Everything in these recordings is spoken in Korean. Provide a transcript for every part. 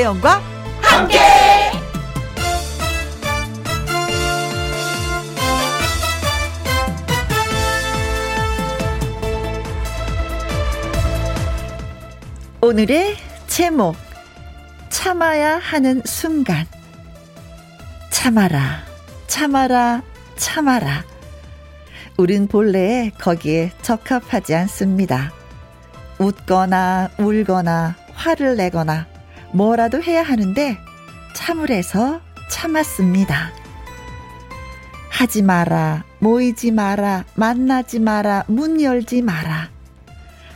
김혜영과 함께. 오늘의 제목 참아야 하는 순간 참아라 참아라 참아라 우린 본래 거기에 적합하지 않습니다. 웃거나 울거나 화를 내거나 뭐라도 해야 하는데 참으래서 참았습니다. 하지 마라, 모이지 마라, 만나지 마라, 문 열지 마라.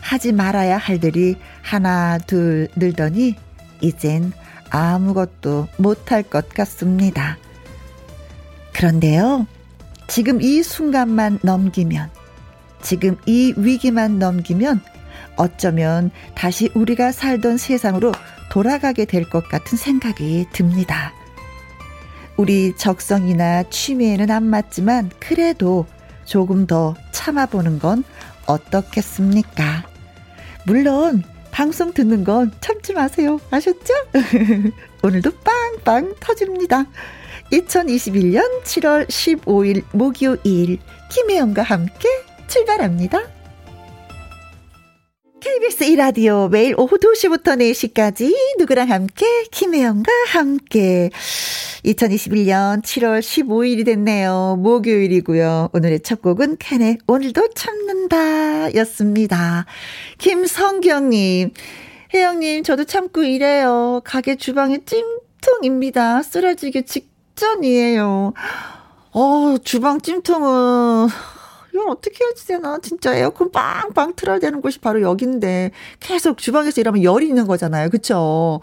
하지 말아야 할 들이 하나, 둘 늘더니 이젠 아무것도 못할 것 같습니다. 그런데요, 지금 이 순간만 넘기면, 지금 이 위기만 넘기면 어쩌면 다시 우리가 살던 세상으로 돌아가게 될 것 같은 생각이 듭니다. 우리 적성이나 취미에는 안 맞지만 그래도 조금 더 참아보는 건 어떻겠습니까? 물론 방송 듣는 건 참지 마세요. 아셨죠? 오늘도 빵빵 터집니다. 2021년 7월 15일 목요일 김혜영과 함께 출발합니다. KBS 이라디오 매일 오후 2시부터 4시까지 누구랑 함께 김혜영과 함께 2021년 7월 15일이 됐네요. 목요일이고요. 오늘의 첫 곡은 캔의 오늘도 참는다 였습니다. 김성경님 혜영님 저도 참고 일해요. 가게 주방이 찜통입니다. 쓰러지기 직전이에요. 어 주방 찜통은 이건 어떻게 해야지 되나? 진짜 에어컨 빵빵 틀어야 되는 곳이 바로 여긴데 계속 주방에서 일하면 열이 있는 거잖아요. 그쵸?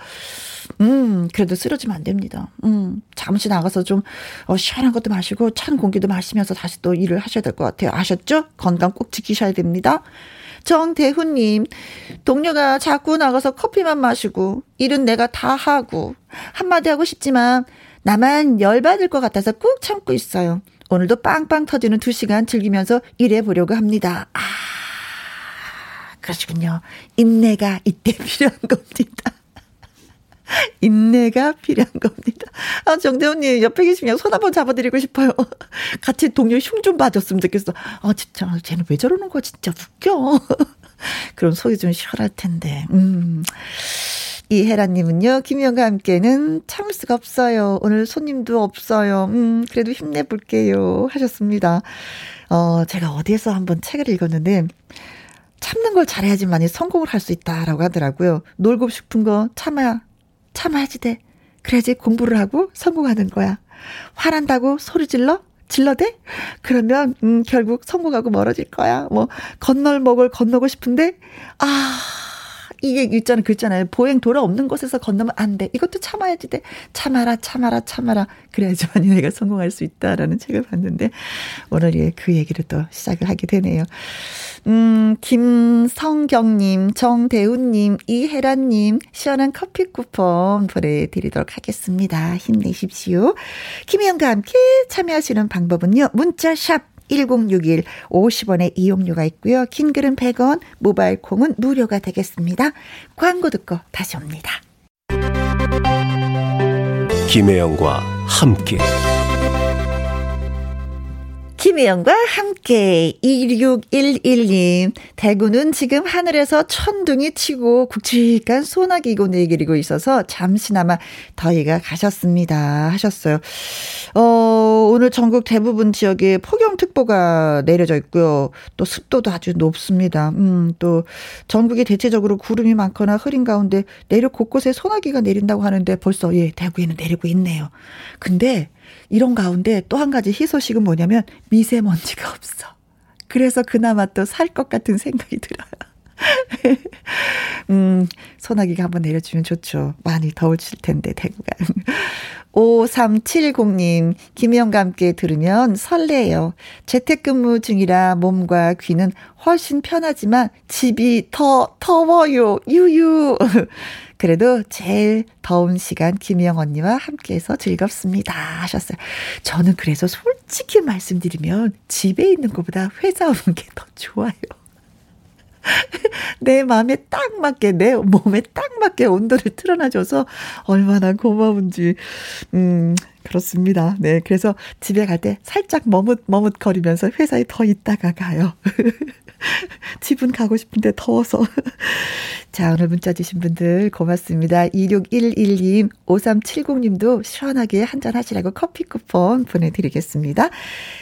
음, 그래도 쓰러지면 안 됩니다. 음, 잠시 나가서 좀, 어, 시원한 것도 마시고, 찬 공기도 마시면서 다시 또 일을 하셔야 될 것 같아요. 아셨죠? 건강 꼭 지키셔야 됩니다. 정대훈님, 동료가 자꾸 나가서 커피만 마시고, 일은 내가 다 하고, 한마디 하고 싶지만, 나만 열받을 것 같아서 꾹 참고 있어요. 오늘도 빵빵 터지는 두 시간 즐기면서 일해 보려고 합니다. 아, 그러시군요. 인내가 이때 필요한 겁니다. 인내가 필요한 겁니다. 아, 정대훈님, 옆에 계시면 손 한번 잡아드리고 싶어요. 같이 동료 흉 좀 봐줬으면 좋겠어. 아, 진짜, 쟤는 왜 저러는 거야? 진짜 웃겨. 그럼 속이 좀 시원할 텐데. 음. 이혜라님은요, 김희영과 함께는 참을 수가 없어요. 오늘 손님도 없어요. 음, 그래도 힘내볼게요. 하셨습니다. 어, 제가 어디에서 한번 책을 읽었는데, 참는 걸 잘해야지만이 성공을 할 수 있다라고 하더라고요. 놀고 싶은 거 참아야, 참아야지 돼. 그래야지 공부를 하고 성공하는 거야. 화난다고 소리 질러? 질러대? 그러면, 음, 결국 성공하고 멀어질 거야. 뭐, 건널 목을 건너고 싶은데, 아, 이게 있잖아요. 그있잖아요. 보행 도로 없는 곳에서 건너면 안 돼. 이것도 참아야지 돼. 참아라, 참아라, 참아라. 그래야지만 내가 성공할 수 있다라는 책을 봤는데, 오늘 예, 그 얘기를 또 시작을 하게 되네요. 음, 김성경님, 정대훈님, 이혜란님, 시원한 커피 쿠폰 보내드리도록 하겠습니다. 힘내십시오. 김희영과 함께 참여하시는 방법은요. 문자샵 1061 50원의 이용료가 있고요. 긴 글은 100원, 모바일 콩은 무료가 되겠습니다. 광고 듣고 다시 옵니다. 김혜영과 함께 김혜영과 함께 2611님 대구는 지금 하늘에서 천둥이 치고 굵직한 소나기고 내리고 있어서 잠시나마 더위가 가셨습니다 하셨어요. 어, 오늘 전국 대부분 지역에 폭염특보가 내려져 있고요. 또 습도도 아주 높습니다. 음, 또 전국이 대체적으로 구름이 많거나 흐린 가운데 내륙 곳곳에 소나기가 내린다고 하는데 벌써 예, 대구에는 내리고 있네요. 근데 이런 가운데 또 한 가지 희소식은 뭐냐면 미세먼지가 없어. 그래서 그나마 또 살 것 같은 생각이 들어요. 음, 소나기가 한번 내려주면 좋죠. 많이 더우실 텐데, 대구가. 5370님, 김희영과 함께 들으면 설레요. 재택근무 중이라 몸과 귀는 훨씬 편하지만 집이 더 더워요. 유유. 그래도 제일 더운 시간 김희영 언니와 함께해서 즐겁습니다. 하셨어요. 저는 그래서 솔직히 말씀드리면 집에 있는 것보다 회사 오는 게 더 좋아요. 내 마음에 딱 맞게, 내 몸에 딱 맞게 온도를 틀어놔줘서 얼마나 고마운지, 음, 그렇습니다. 네. 그래서 집에 갈 때 살짝 머뭇, 머뭇거리면서 회사에 더 있다가 가요. 집은 가고 싶은데 더워서. 자, 오늘 문자 주신 분들 고맙습니다. 2611님, 5370님도 시원하게 한잔 하시라고 커피 쿠폰 보내드리겠습니다.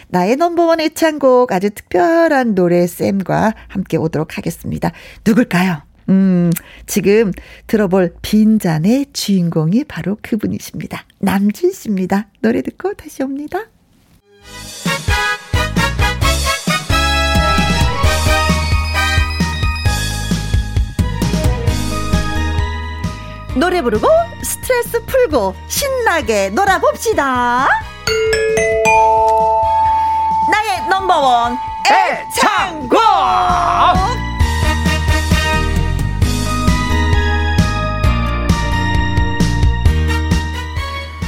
나의 넘버원 애창곡 아주 특별한 노래 쌤과 함께 오도록 하겠습니다. 누굴까요? 음, 지금 들어볼 빈잔의 주인공이 바로 그분이십니다. 남진 씨입니다. 노래 듣고 다시 옵니다. 노래 부르고 스트레스 풀고 신나게 놀아봅시다. 나의 넘버원 애창곡!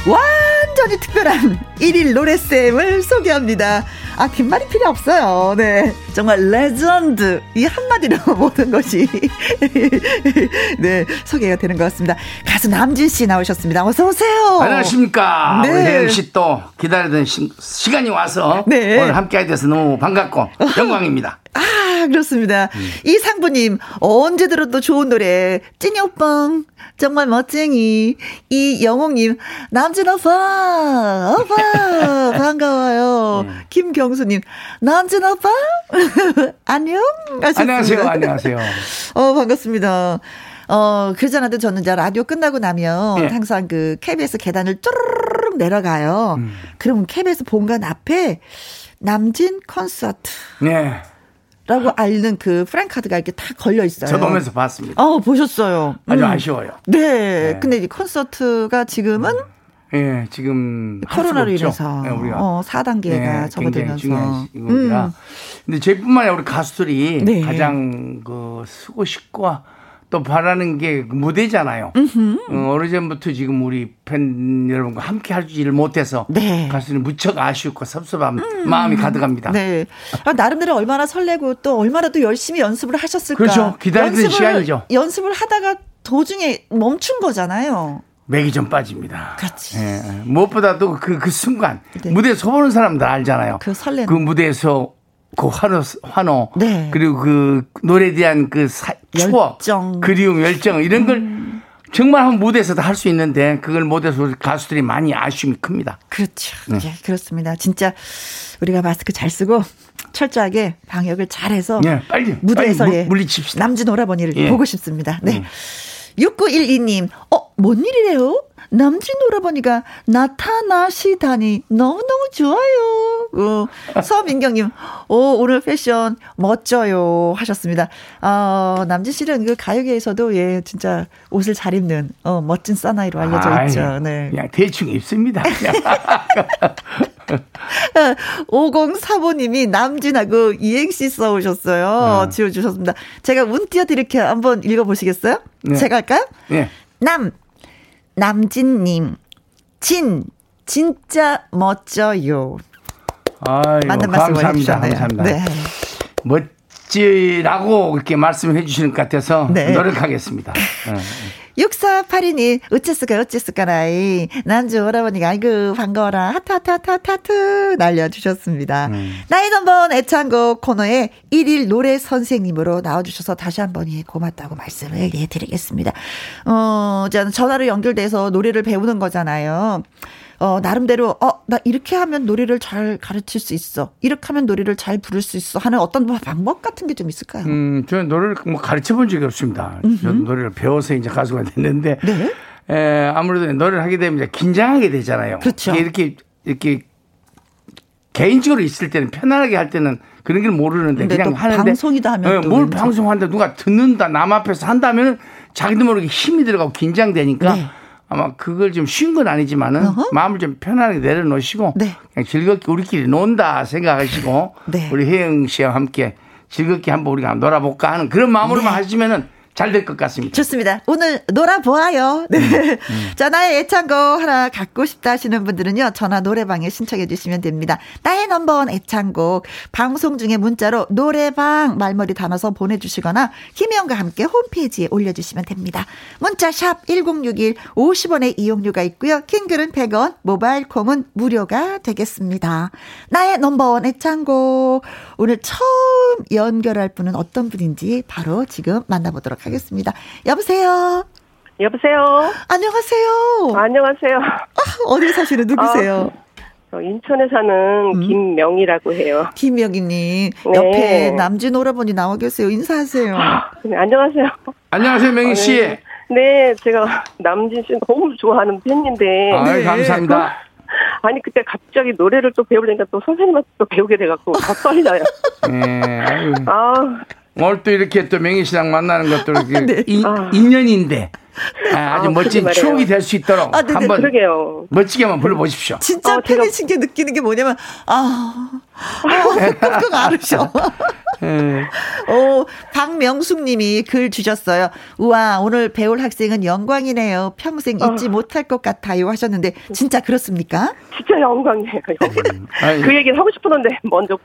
완전히 특별한 1일 노래쌤을 소개합니다. 아, 긴 말이 필요 없어요. 네. 정말 레전드. 이 한마디로 모든 것이. 네. 소개가 되는 것 같습니다. 가수 남진 씨 나오셨습니다. 어서오세요. 안녕하십니까. 네. 우리 혜영 씨또 기다리던 시, 간이 와서. 네. 오늘 함께 하게 돼서 너무 반갑고 영광입니다. 아, 그렇습니다. 음. 이 상부님, 언제 들어도 좋은 노래, 찐이 오빠, 정말 멋쟁이. 이 영웅님, 남진 오빠, 오빠, 반가워요. 음. 김경수님, 남진 오빠, 안녕. 안녕하세요, 안녕하세요. 어, 반갑습니다. 어, 그러잖아도 저는 이제 라디오 끝나고 나면 네. 항상 그 KBS 계단을 쪼르륵 내려가요. 음. 그러면 KBS 본관 앞에 남진 콘서트. 네. 라고 알는 그 프랭카드가 이렇게 다 걸려 있어요. 저도 오면서 봤습니다. 어, 보셨어요. 아주 음. 아쉬워요. 네. 네. 근데 이 콘서트가 지금은 예, 네, 지금 코로나로 인해서 네, 우리가 어, 4단계가 네, 접어들면서 음. 근데 저희뿐만 아니라 우리 가수들이 네. 가장 그 쓰고 싶고 또 바라는 게 무대잖아요. 어, 오래전부터 지금 우리 팬 여러분과 함께 하지를 못해서 네. 가수는 무척 아쉬웠고 섭섭한 음. 마음이 가득합니다. 네. 아, 나름대로 얼마나 설레고 또 얼마나 또 열심히 연습을 하셨을까. 그렇죠. 기다리던 시간이죠. 연습을 하다가 도중에 멈춘 거잖아요. 맥이 좀 빠집니다. 그렇지. 예, 무엇보다도 그, 그 순간 네. 무대에 서보는 사람들 알잖아요. 그 설레는. 그 무대에서 그 환호, 환호 네. 그리고 그 노래에 대한 그 사, 추억, 열정. 그리움, 열정 이런 걸 음. 정말 한 무대에서도 할수 있는데 그걸 못해서 가수들이 많이 아쉬움이 큽니다. 그렇죠. 네. 예, 그렇습니다. 진짜 우리가 마스크 잘 쓰고 철저하게 방역을 잘해서 네, 빨리 무대에서 빨리 물리칩시다. 남진 오라버니를 예. 보고 싶습니다. 네. 음. 6912님, 어, 뭔 일이래요? 남진 오라버니가 나타나시다니 너무너무 좋아요. 어, 서민경님, 오, 오늘 패션 멋져요. 하셨습니다. 어, 남진 씨는 그 가요계에서도 예, 진짜 옷을 잘 입는, 어, 멋진 사나이로 알려져 아이, 있죠. 네. 그냥 대충 입습니다. 5035님이 남진하고 이행시 써오셨어요. 네. 지어주셨습니다. 제가 운 띄어드릴게요. 한번 읽어보시겠어요? 네. 제가 할까요? 네. 남, 남진님, 진, 진짜 멋져요. 아유, 맞는 말씀 감사합니다. 감사합니다. 네. 멋지라고 이렇게 말씀해 주시는 것 같아서 네. 노력하겠습니다. 6482님, 어째스까, 어째스까라이. 난주 오라버니가, 아이고, 반가워라. 하트, 하트, 하트, 하트, 하트. 날려주셨습니다. 음. 나의 넘버원 애창곡 코너에 1일 노래 선생님으로 나와주셔서 다시 한 번 예, 고맙다고 말씀을 예, 드리겠습니다. 어, 저는 전화로 연결돼서 노래를 배우는 거잖아요. 어, 나름대로, 어, 나 이렇게 하면 노래를 잘 가르칠 수 있어. 이렇게 하면 노래를 잘 부를 수 있어. 하는 어떤 방법 같은 게 좀 있을까요? 음, 저는 노래를 뭐 가르쳐 본 적이 없습니다. 저는 노래를 배워서 이제 가수가 됐는데. 네. 에, 아무래도 노래를 하게 되면 이제 긴장하게 되잖아요. 그렇죠. 이렇게, 이렇게 개인적으로 있을 때는 편안하게 할 때는 그런 걸 모르는데 그냥 하는데 방송이다 하면 네, 뭘 방송한다 누가 듣는다 남 앞에서 한다면 자기도 모르게 힘이 들어가고 긴장되니까 네. 아마 그걸 좀 쉬운 건 아니지만은 어허? 마음을 좀 편안하게 내려놓으시고 네. 그냥 즐겁게 우리끼리 논다 생각하시고 네. 우리 혜영 씨와 함께 즐겁게 한번 우리가 놀아볼까 하는 그런 마음으로만 네. 하시면은 잘 될 것 같습니다. 좋습니다. 오늘 놀아보아요. 네. 음. 자, 나의 애창곡 하나 갖고 싶다 하시는 분들은요, 전화 노래방에 신청해 주시면 됩니다. 나의 넘버원 애창곡, 방송 중에 문자로 노래방 말머리 담아서 보내주시거나, 김혜영과 함께 홈페이지에 올려주시면 됩니다. 문자 샵 1061, 50원의 이용료가 있고요. 킹글은 100원, 모바일 콩은 무료가 되겠습니다. 나의 넘버원 애창곡, 오늘 처음 연결할 분은 어떤 분인지 바로 지금 만나보도록 하겠습니다. 여보세요? 여보세요? 안녕하세요? 안녕하세요? 아, 어디 사시는 누구세요? 어, 인천에 사는 음? 김명이라고 해요. 김명희님. 네. 옆에 남진 오라버니 나와 계세요. 인사하세요. 아, 네, 안녕하세요. 안녕하세요, 명희 씨. 어, 네. 네, 제가 남진 씨 너무 좋아하는 팬인데. 아, 네. 감사합니다. 아니 그때 갑자기 노래를 또 배우려니까 또 선생님한테 또 배우게 돼갖고 더 떨려요. 네. 아 오늘 또 이렇게 또 명희 씨랑 만나는 것도 이렇게 네. 이, 아. 인연인데 아, 주 아, 멋진 추억이 될 수 있도록 아, 한번 그러게요. 멋지게 한번 불러보십시오. 진짜 어, 팬이신 게 느끼는 게 뭐냐면 아, 아 꾹꾹 앓으셔. 네. 오, 박명숙님이 글 주셨어요. 우와, 오늘 배울 학생은 영광이네요. 평생 잊지 어. 못할 것 같아요. 하셨는데, 진짜 그렇습니까? 진짜 영광이에요. 음. 그 얘기를 하고 싶었는데, 먼저.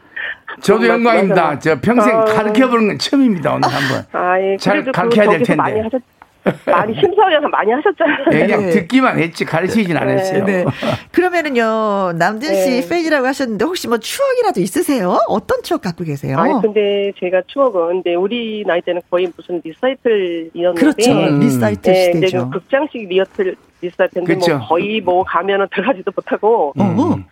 저도 영광입니다. 저 평생 어. 가르쳐 보는 건 처음입니다. 오늘 한번. 아이, 잘 가르쳐야 될 텐데. 많이 하셨, 많이 심사위원 많이 하셨잖아요. 네, 그냥 네. 듣기만 했지 가르치진 네. 않았어요. 네. 그러면은요 남진 씨 네. 팬이라고 하셨는데 혹시 뭐 추억이라도 있으세요? 어떤 추억 갖고 계세요? 아니 근데 제가 추억은 근데 우리 나이 때는 거의 무슨 리사이틀이었는데 그렇죠 음. 리사이틀 네, 시대죠. 극장식 리어틀 리사이틀인데 뭐 그렇죠. 뭐 거의 뭐 가면은 들어가지도 못하고. 음.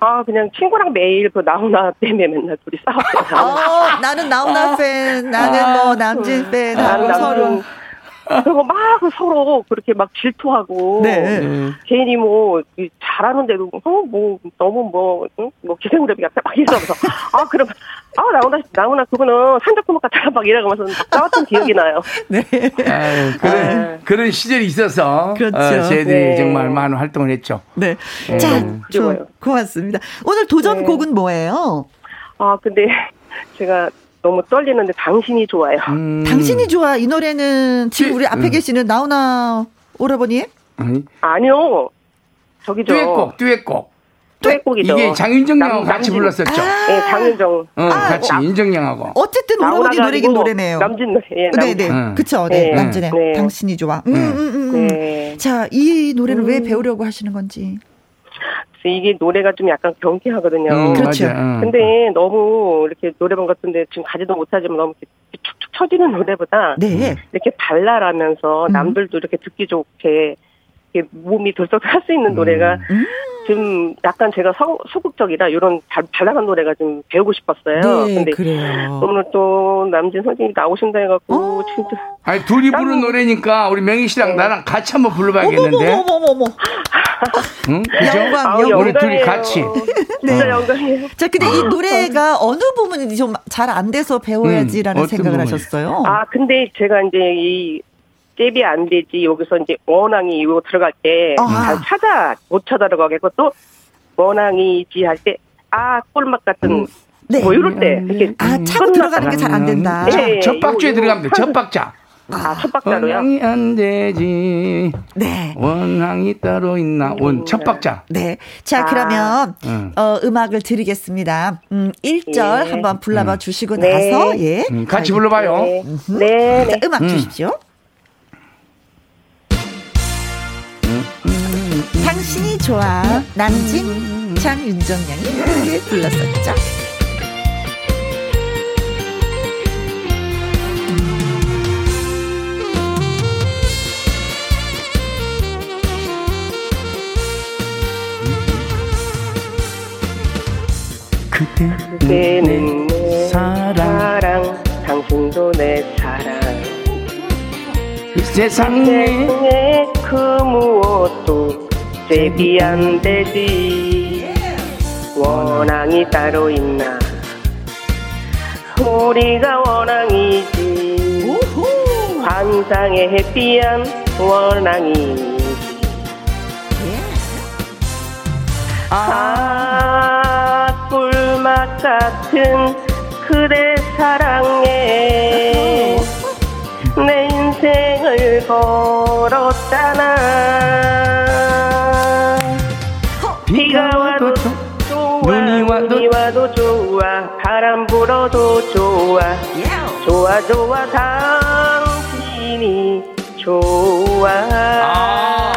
아, 그냥 친구랑 매일 그 나훈아 때문에 맨날 둘이 싸웠어요. 어, 나는 나훈아 팬, 나는 뭐 아, 남진 팬, 하고 서로. 그리고 막 서로 그렇게 막 질투하고 네. 괜히 뭐 잘하는데도 어, 뭐 너무 뭐, 응? 뭐 기생우레비 같아 막 이러면서 아 그럼 아 나오나 나오나 그거는 산적구멍 같아 막 이러면서 싸웠던 기억이 나요. 네. 아유, 그런 아. 그런 시절이 있어서 그렇죠. 어, 저희들이 네. 정말 많은 활동을 했죠. 네. 네. 자, 좀 고맙습니다. 오늘 도전 곡은 네. 뭐예요? 아 근데 제가 너무 떨리는데 당신이 좋아요. 음. 당신이 좋아. 이 노래는 지금 우리 앞에 음. 계시는 나훈아 오라버니? 아니. 아니요. 저기죠. 듀엣곡, 듀엣곡. 듀엣곡이죠. 이게 장윤정하고 같이 불렀었죠. 아~ 네, 장윤정. 어, 아, 같이 나, 인정 양하고. 어쨌든 오라버니 노래긴 노래네요. 남진 노래. 예, 남, 네네. 응. 그쵸. 네. 네. 남진의 네. 당신이 좋아. 음, 음, 음, 음. 네. 자, 이 노래를 왜 음. 배우려고 하시는 건지. 이게 노래가 좀 약간 경쾌하거든요. 음, 그렇죠. 음. 근데 너무 이렇게 노래방 같은데 지금 가지도 못하지만 너무 이렇게 축축 쳐지는 노래보다 네. 이렇게 발랄하면서 음. 남들도 이렇게 듣기 좋게 몸이 들썩할 수 있는 노래가 음. 좀 약간 제가 서, 소극적이라 이런 발랄한 노래가 좀 배우고 싶었어요. 네, 근데 그래요. 오늘 또 남진 선생님이 나오신다 해갖고 어. 진짜. 아니 둘이 부른 노래니까 우리 명희 씨랑 네. 나랑 같이 한번 불러봐야겠는데. 어머머머머. 응? 그죠? 영광, 아, 우리 둘이 같이. 네. 진짜 영광이에요. 자, 근데 이 노래가 어느 부분이 좀 잘 안 돼서 배워야지라는 음, 생각을 부분이? 하셨어요? 아, 근데 제가 이제 이 잽이 안 되지 여기서 이제 원앙이 이거 들어갈 때 잘 찾아 못 찾아들어가겠고 또 원앙이지 할 때아 꿀맛 같은 음. 네. 뭐 이럴 때 음. 이렇게 아 차고 들어가는 게 잘 안 된다. 네, 첫 박자에 들어가면 돼. 첫 박자. 아, 첫 박자로요? 원앙이 안 되지. 네. 원앙이 따로 있나? 원, 첫 박자. 네. 자, 아. 그러면, 음. 어, 음악을 드리겠습니다. 음, 1절 예. 한번 불러봐 음. 주시고 네. 나서, 예. 음, 같이 불러봐요. 네. 네. 자, 음악 음. 주십시오. 신이 좋아. 남진 장윤정 양이 함께 불렀었죠. 그때는 내 사랑, 사랑. 당신도 내 사랑. 세상에 그 무엇도 안 되지. 원앙이 따로 있나? 우리가 원앙이지. 환상의 해피한 원앙이지 아. 꿀맛 같은 그대 사랑에 내 걸었잖아 비가 와도 좋아 눈이 와도, 눈이 와도 좋아 바람 불어도 좋아 좋아 좋아 당신이 좋아 아,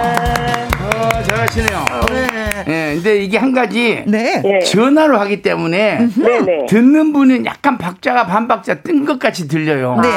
어, 잘하시네요 네. 네, 근데 이게 한 가지 네. 전화로 하기 때문에 네네. 듣는 분은 약간 박자가 반 박자 뜬 것 같이 들려요. 네.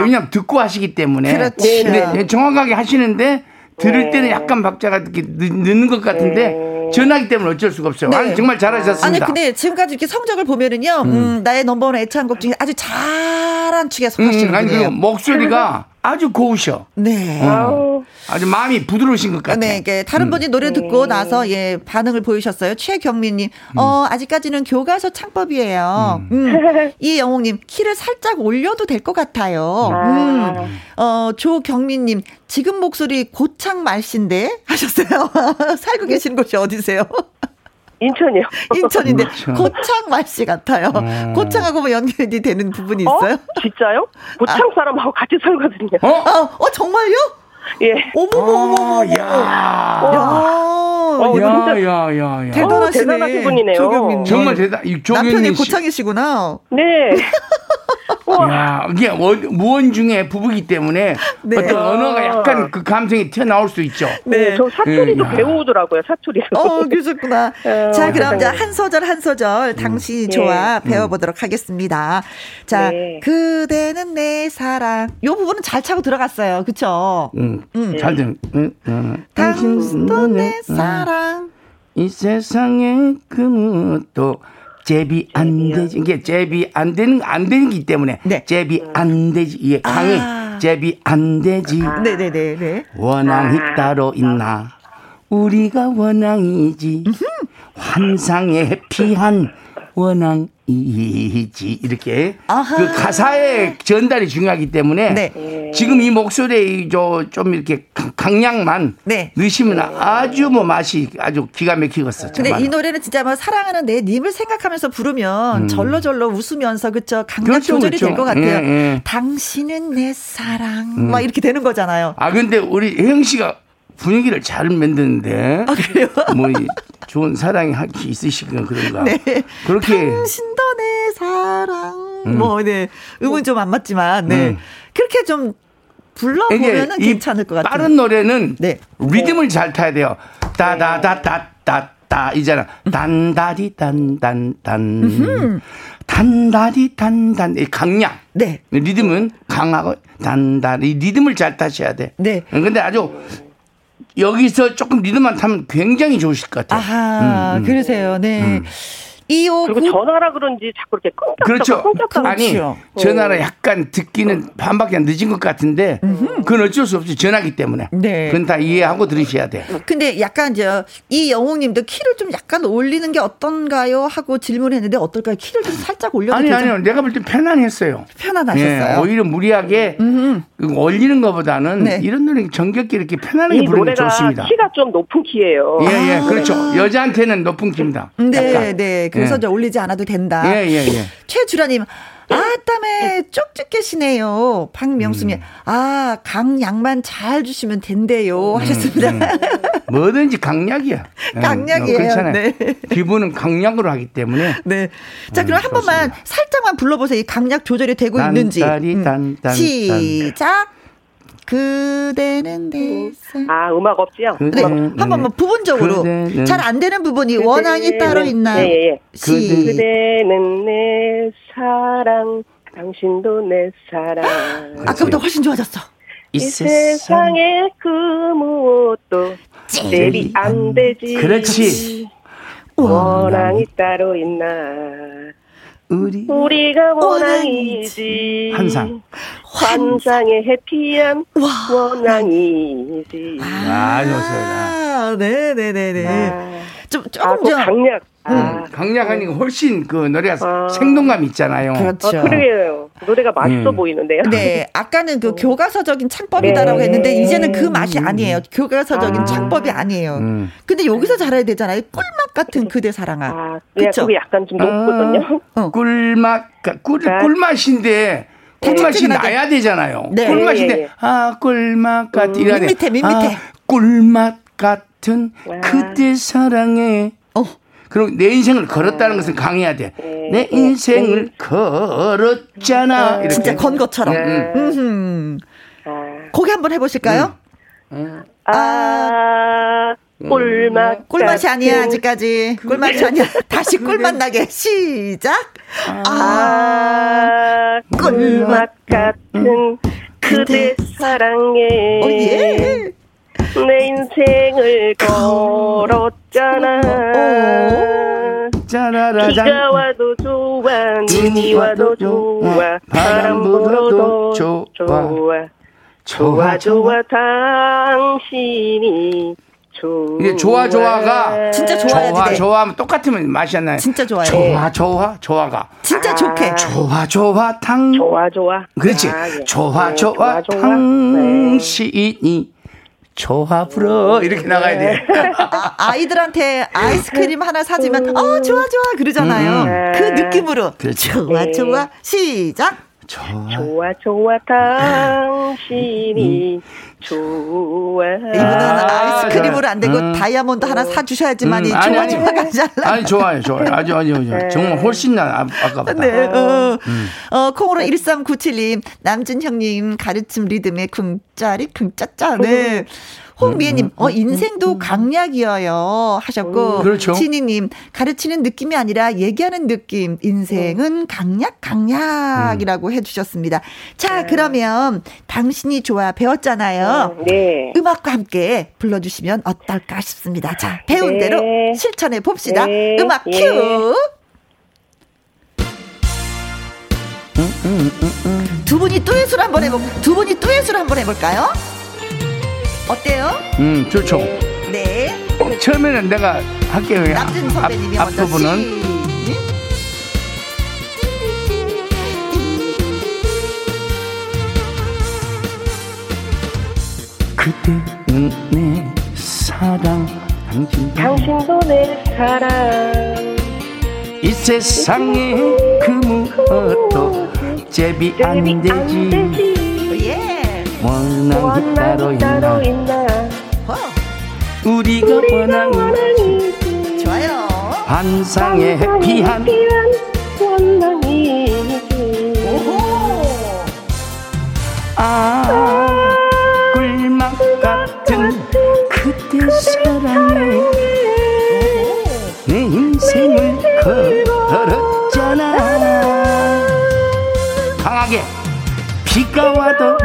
왜냐하면 듣고 하시기 때문에. 그렇죠. 근데 정확하게 하시는데 들을 네. 때는 약간 박자가 늦는 것 같은데 네. 전화기 때문에 어쩔 수가 없어요. 네. 아니, 정말 잘하셨습니다. 아니 근데 지금까지 이렇게 성적을 보면은요, 음. 음, 나의 넘버원 애창곡 중에 아주 잘한 축에 속하시는 음, 아니, 분이에요. 목소리가 아주 고우셔. 네. 어. 아주 마음이 부드러우신 것 같아요. 네, 이 다른 음. 분이 노래 듣고 네. 나서 예 반응을 보이셨어요. 최경민님, 음. 어 아직까지는 교과서 창법이에요. 음. 음. 이영웅님 키를 살짝 올려도 될 것 같아요. 아. 음. 어 조경민님 지금 목소리 고창 말씨인데 하셨어요. 살고 계신 곳이 어디세요? 인천이요. 인천인데 고창 말씨 같아요. 음. 고창하고 뭐 연결이 되는 부분이 어? 있어요? 어? 진짜요? 고창 아. 사람하고 같이 살거든요. 어? 어, 어 정말요? 예. 어머머머머. 아, 야. 야. 어, 야, 야, 야, 야. 대단하시네. 대단하신 분이네요. 조경민 정말 대단. 남편이 고창이시구나. 네. 야, 이게 무언 중에 부부기 때문에 네. 어떤 언어가 약간 그 감성이 튀어나올 수 있죠. 네, 저 사투리도 네. 배우더라고요. 사투리도. 어, 그러셨구나. 어, 자, 그럼 이제 한 소절 한 소절 당신이 음. 좋아 네. 배워보도록 하겠습니다. 자, 네. 그대는 내 사랑. 요 부분은 잘 차고 들어갔어요. 그쵸? 음, 음. 잘 된. 음, 음. 당신도 내 사랑. 이 세상에 그 무엇도 제비 안 되지. 이게 제비 안 되는 안 되는 기 때문에 네. 제비 안 되지. 이게 강의 아. 제비 안 되지. 네네네. 네, 네, 네. 원앙이 따로 있나? 우리가 원앙이지. 환상에 해피한 원앙 이지 이렇게 아하. 그 가사의 전달이 중요하기 때문에 네. 지금 이 목소리에 좀 이렇게 강약만 네. 넣으시면 아주 뭐 맛이 아주 기가 막히겠어. 근데 이 노래는 진짜 뭐 사랑하는 내 님을 생각하면서 부르면 음. 절로절로 웃으면서 그쵸 그렇죠, 조절이 그렇죠. 될것 같아요. 예, 예. 당신은 내 사랑 음. 막 이렇게 되는 거잖아요. 아 근데 우리 혜영 씨가 분위기를 잘 만드는데. 아, 그래요? 뭐, 좋은 사랑이 있으시건 그런가. 네. 그렇게. 당신도 내 사랑. 음. 뭐, 네. 음은 좀 안 맞지만, 네. 음. 그렇게 좀 불러보면은 괜찮을 것 같아요. 빠른 노래는 네. 리듬을 잘 타야 돼요. 따다다다다다 이잖아. 단다리 단단 단. 단다리 단단 이 강약. 네. 리듬은 강하고 단다리 리듬을 잘 타셔야 돼. 네. 근데 아주 여기서 조금 리듬만 타면 굉장히 좋으실 것 같아요. 아하, 음, 음. 그러세요. 네. 음. 이오 그리고 전화라 그런지 자꾸 이렇게 끊겼다가 그렇죠. 끊겼다가 아니 그렇죠. 전화라 약간 듣기는 반밖에 안 늦은 것 같은데 그건 어쩔 수 없이 전화기 때문에 네. 그건 다 이해하고 들으셔야 돼. 근데 약간 저이 영웅님도 키를 좀 약간 올리는 게 어떤가요 하고 질문했는데 어떨까요? 키를 좀 살짝 올려도 아니 아니요 내가 볼때 편안했어요. 편안하셨어요. 네, 오히려 무리하게 음흠. 올리는 것보다는 네. 이런 노래 정겹게 이렇게 편안하게 부르는 게 좋습니다. 키가 좀 높은 키예요. 예예 예, 그렇죠. 여자한테는 높은 키입니다. 네 약간. 네. 그래서 예. 올리지 않아도 된다. 예, 예, 예. 최주라님, 아, 땀에 쪽쪽 계시네요. 박명수님, 음. 아, 강약만 잘 주시면 된대요. 음, 하셨습니다. 음. 뭐든지 강약이야. 예, 강약이에요. 그렇잖아요. 네. 기분은 강약으로 하기 때문에. 네. 자, 그럼 음, 한 번만 살짝만 불러보세요. 이 강약 조절이 되고 단, 있는지. 단, 시작. 그대는 내 아, 음악 없지요? 네. 한 번만 부분적으로. 잘 안 되는 부분이 그대는, 원앙이 따로 있나요? 예, 예. 시. 그대는 내 사랑, 당신도 내 사랑. 아까보다 훨씬 좋아졌어. 이, 세상에 그 무엇도 대비 안 되지. 그렇지. 원앙이 따로 있나. 우리 우리가 원앙이지 환상 환상의 해피한 와. 원앙이지 아, 좋습니다 네네네네 아, 좀 조금 아, 강약 음. 아, 강약하니 훨씬 그 노래가 아. 생동감 있잖아요. 그렇죠. 아, 그러게요. 노래가 맛있어 음. 보이는데요. 네, 아까는 그 음. 교과서적인 창법이다라고 네. 했는데 이제는 그 맛이 아니에요. 교과서적인 아. 창법이 아니에요. 음. 근데 여기서 잘해야 되잖아요. 꿀맛 같은 그대 사랑아. 아, 그렇죠. 그게 약간 좀 높거든요. 어. 꿀맛, 그러니까 꿀, 꿀맛인데 꿀맛이 나야 되잖아요. 네. 꿀맛인데 예, 예. 아 꿀맛 같은 음, 밋밋해 밋밋해. 아, 꿀맛 같은 와. 그대 사랑에. 어. 그럼 내 인생을 걸었다는 것은 강해야 돼. 네. 내 인생을 걸었잖아. 이렇게. 진짜 건 것처럼. 네. 음. 고기 한번 해보실까요? 음. 아, 꿀맛. 꿀맛이 아니야, 아직까지. 꿀맛이 아니야. 다시 꿀맛 나게. 시작. 아, 꿀맛 같은 그대 사랑에. 오, 예. 내 인생을 걸었잖아. 짜라라잔. 비가 와도 좋아, 눈이 와도 좋아, 바람 불어도 좋아. 좋아, 좋아, 당신이 좋아. 이게 좋아, 좋아가. 진짜 좋아야 좋아, 좋아하면 똑같으면 맛이 안 나요. 진짜 좋아요. 좋아, 좋아, 좋아가. 진짜 아, 좋게. 좋아, 좋아, 당. 좋아, 좋아. 그렇지. 아, 예. 좋아, 네, 좋아, 좋아, 당신이. 네. 좋아 불어 이렇게 나가야 돼. 아, 이들한테 아이스크림 하나 사주면 어 좋아 좋아 그러잖아요. 음. 그 느낌으로 그렇죠. 좋아 네. 좋아 시작. 좋아 좋아, 좋아 당신이 음. 좋아. 이분은 아, 이스크림으로 안 되고 음. 다이아몬드 하나 사주셔야지만이 음. 좋아 좋아 가지 않나. 아니 좋아요 좋아요 아주 아주 아주 네. 정말 훨씬 나 아, 아까보다. 네. 어, 음. 어 콩으로 1397님 남준 형님 가르침 리듬의 궁짜리 궁짜짜 네. 홍미애님, 음, 음, 어, 음, 인생도 강약이어요. 하셨고. 그렇죠. 진희님, 가르치는 느낌이 아니라 얘기하는 느낌. 인생은 강약, 강약이라고 해주셨습니다. 자, 네. 그러면 당신이 좋아 배웠잖아요. 네. 음악과 함께 불러주시면 어떨까 싶습니다. 자, 배운 네. 대로 실천해 봅시다. 네. 음악 큐! 두 분이 뚜엣을 한번 해볼, 두 분이 뚜엣을 한번 해볼까요? 어때요? 음, 좋죠. 네. 어, 처음에는 내가 할게요. 남준 선배님이 앞, 앞부분은. 그대는 내 사랑 당신 당신도 내 사랑 이 세상에 그 무엇도 제비 안 되지 원앙이 따로 있나, 있나. 우리가 원앙이 좋아요. 환상의 해피한 원앙이지 아 꿀맛 같은 그대 사랑에 내 인생을 걸었잖아. 강하게 비가 와도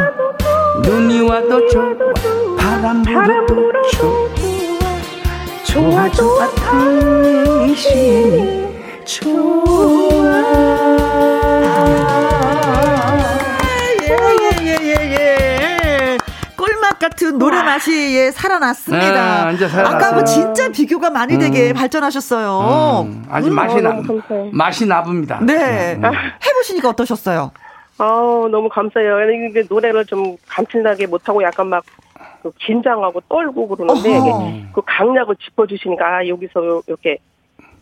눈이 와도 좋아 바람 불어도 좋아 좋아 좋아 당신이 좋아 예예예예 꿀맛 같은 노래 맛이 예, 살아났습니다. 네, 아까 진짜 비교가 많이 되게 음. 발전하셨어요. 음, 아주 음, 맛이 나 맛이 나붑니다. 네, 음. 해보시니까 어떠셨어요? 아우, 너무 감사해요. 이게 노래를 좀 감칠나게 못하고 약간 막그 긴장하고 떨고 그러는데 그 강약을 짚어주시니까 아, 여기서 이렇게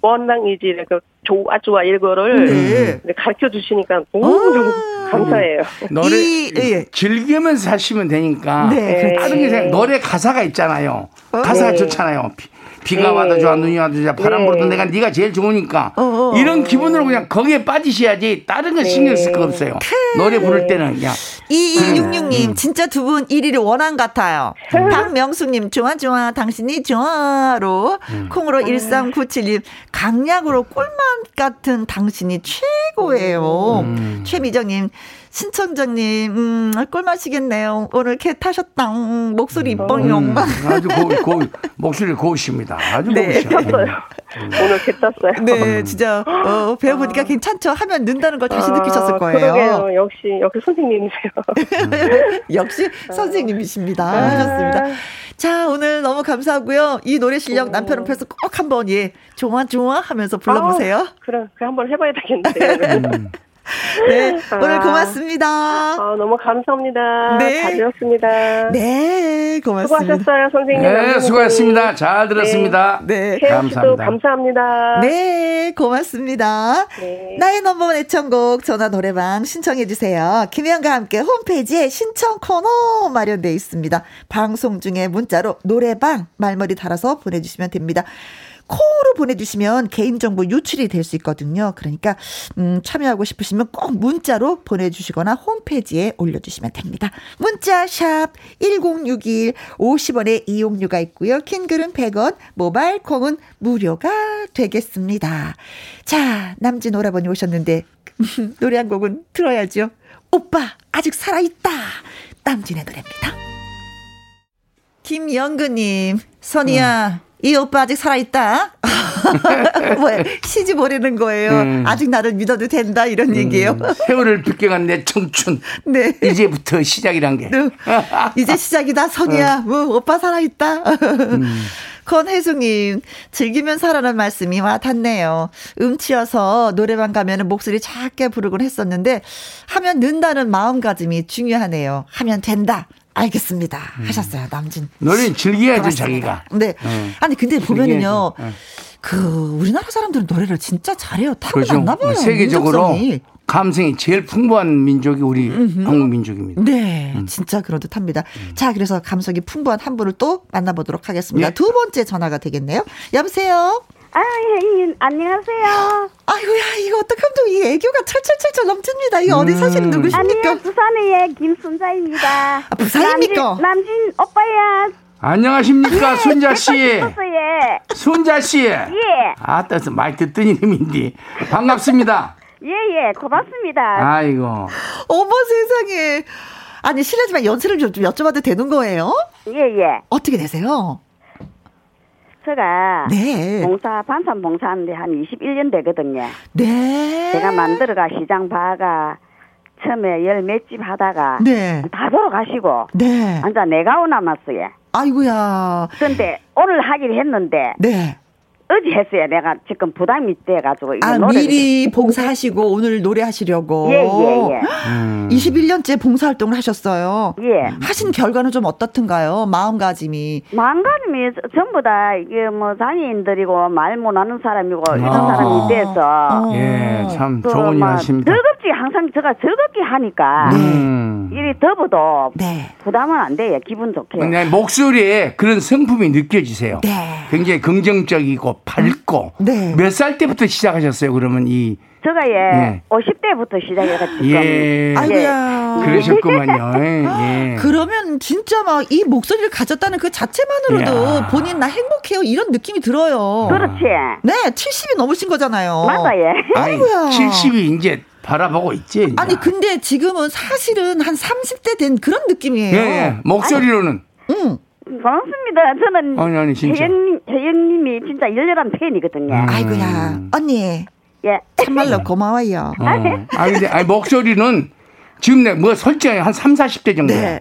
원랑이지 그 좋아 좋아 이거를 네. 가르쳐 주시니까 너무 너무 아. 감사해요. 노래 이, 예. 즐기면서 사시면 되니까 네, 다른 게 생각, 노래 가사가 있잖아요. 어? 가사가 네. 좋잖아요. 비 가 네. 와도 좋아 눈이 와도 좋아 바람 네. 불어도 내가 네가 제일 좋으니까 어, 어, 어. 이런 기분으로 그냥 거기에 빠지셔야지 다른 거 신경 쓸 거 없어요. 노래 부를 때는 그냥 2266님 음. 진짜 두 분 1위를 원한 같아요. 음. 박명수님 좋아 좋아 당신이 좋아로 음. 콩으로 1397님 강약으로 꿀맛 같은 당신이 최고예요. 음. 최미정님 신청자님, 음, 꿀맛이겠네요. 오늘 개 타셨다. 목소리 음. 이뻐요. 음, 아주 고, 고, 목소리 고우십니다. 아주 네. 고우시요 탔어요. 음. 오늘 개 탔어요. 네, 진짜, 어, 배워보니까 괜찮죠? 하면 는다는 걸 다시 아, 느끼셨을 거예요. 그러게요. 역시, 역시 선생님이세요. 역시 선생님이십니다. 아. 하셨습니다. 자, 오늘 너무 감사하고요. 이 노래 실력 남편 앞에서 꼭 한번, 예, 좋아, 좋아 하면서 불러보세요. 아, 그래, 그 한번 해봐야 되겠는데요. 네, 오늘 고맙습니다. 아, 너무 감사합니다. 네. 잘 들었습니다. 네, 고맙습니다. 수고하셨어요, 선생님. 네, 수고하셨습니다. 잘 들었습니다. 네. 네. 감사합니다. 감사합니다. 네, 고맙습니다. 네. 나의 넘버원 애청곡 전화 노래방 신청해 주세요. 김혜영과 함께 홈페이지에 신청 코너 마련되어 있습니다. 방송 중에 문자로 노래방 말머리 달아서 보내주시면 됩니다. 콩으로 보내주시면 개인정보 유출이 될 수 있거든요. 그러니까, 음, 참여하고 싶으시면 꼭 문자로 보내주시거나 홈페이지에 올려주시면 됩니다. 문자, 샵, 1061, 50원의 이용료가 있고요. 킹글은 100원, 모바일 콩은 무료가 되겠습니다. 자, 남진 오라버니 오셨는데, 노래 한 곡은 들어야죠. 오빠, 아직 살아있다. 남진의 노래입니다. 김영근님, 선이야. 음. 이 오빠 아직 살아있다. 뭐야, 시집 보내는 거예요. 음. 아직 나를 믿어도 된다. 이런 음. 얘기예요. 세월을 빗겨간 내 청춘. 네. 이제부터 시작이란 게. 네. 이제 시작이다, 선이야. 어. 뭐, 오빠 살아있다. 음. 권혜숙님, 즐기면 살아는 말씀이 와닿네요. 음치여서 노래방 가면 목소리 작게 부르곤 했었는데, 하면 는다는 마음가짐이 중요하네요. 하면 된다. 알겠습니다. 음. 하셨어요, 남진. 노래 즐겨야지, 자기가. 네. 음. 아니, 근데 보면은요, 음. 그, 우리나라 사람들은 노래를 진짜 잘해요. 타고났나 그렇죠. 봐요. 세계적으로. 민족성이. 감성이 제일 풍부한 민족이 우리 음흠. 한국 민족입니다. 네, 음. 진짜 그런 듯 합니다. 음. 자, 그래서 감성이 풍부한 한 분을 또 만나보도록 하겠습니다. 네. 두 번째 전화가 되겠네요. 여보세요? 아, 예, 예, 안녕하세요. 아이고야, 이거 어떡하면 또이 애교가 철철철철 넘칩니다. 이거 어디 사시는 음. 누구십니까? 아니요, 부산의 김순자입니다. 아, 부산입니까? 남진, 남진 오빠야. 안녕하십니까, 예, 순자 씨. 예. 순자 씨. 예. 아, 따서 말 듣더니 힘인데. 반갑습니다. 예, 예, 고맙습니다. 아이고. 어머 세상에. 아니, 실례지만 연세를 좀 여쭤봐도 되는 거예요? 예, 예. 어떻게 되세요? 제가 네. 봉사 반찬 봉사하는데 한 21년 되거든요. 네. 제가 만들어가 시장 봐가 처음에 열 몇 집 하다가 네. 다 돌아가시고 네. 앉아 내가 남았어요. 아이고야. 그런데 오늘 하기로 했는데 네. 어제 했어요. 내가 지금 부담이 돼가지고. 아, 미리 봉사하시고 오늘 노래하시려고. 예, 예, 예. 음. 21년째 봉사활동을 하셨어요. 예. 하신 결과는 좀 어떻든가요? 마음가짐이. 마음가짐이 전부 다 이게 뭐 장애인들이고 말 못하는 사람이고 아. 이런 사람이 돼서. 어. 예, 참 좋은 일 하십니다. 즐겁지 항상 제가 즐겁게 하니까. 네. 일이 더워도 네. 부담은 안 돼요. 기분 좋게. 그냥 목소리에 그런 성품이 느껴지세요. 네. 굉장히 긍정적이고 밝고 네. 몇 살 때부터 시작하셨어요? 그러면 이 제가 예, 예. 50대부터 시작해가지고 예. 아이고야 그러셨구만요. 예. 그러면 진짜 막 이 목소리를 가졌다는 그 자체만으로도 야. 본인 나 행복해요 이런 느낌이 들어요. 그렇지. 네, 70이 넘으신 거잖아요. 맞아요. 아이고야. 70이 이제 바라보고 있지. 이제. 아니 근데 지금은 사실은 한 30대 된 그런 느낌이에요. 예, 예. 목소리로는. 아니, 응. 고맙습니다. 저는 아니, 아니, 진짜. 혜영님, 혜영님이 진짜 열렬한 팬이거든요. 음. 아이고야, 언니. 예. 참말로 고마워요. 어. 아, 근데, 아니, 목소리는 지금 내뭐 설정이 한 3, 40대 정도. 네.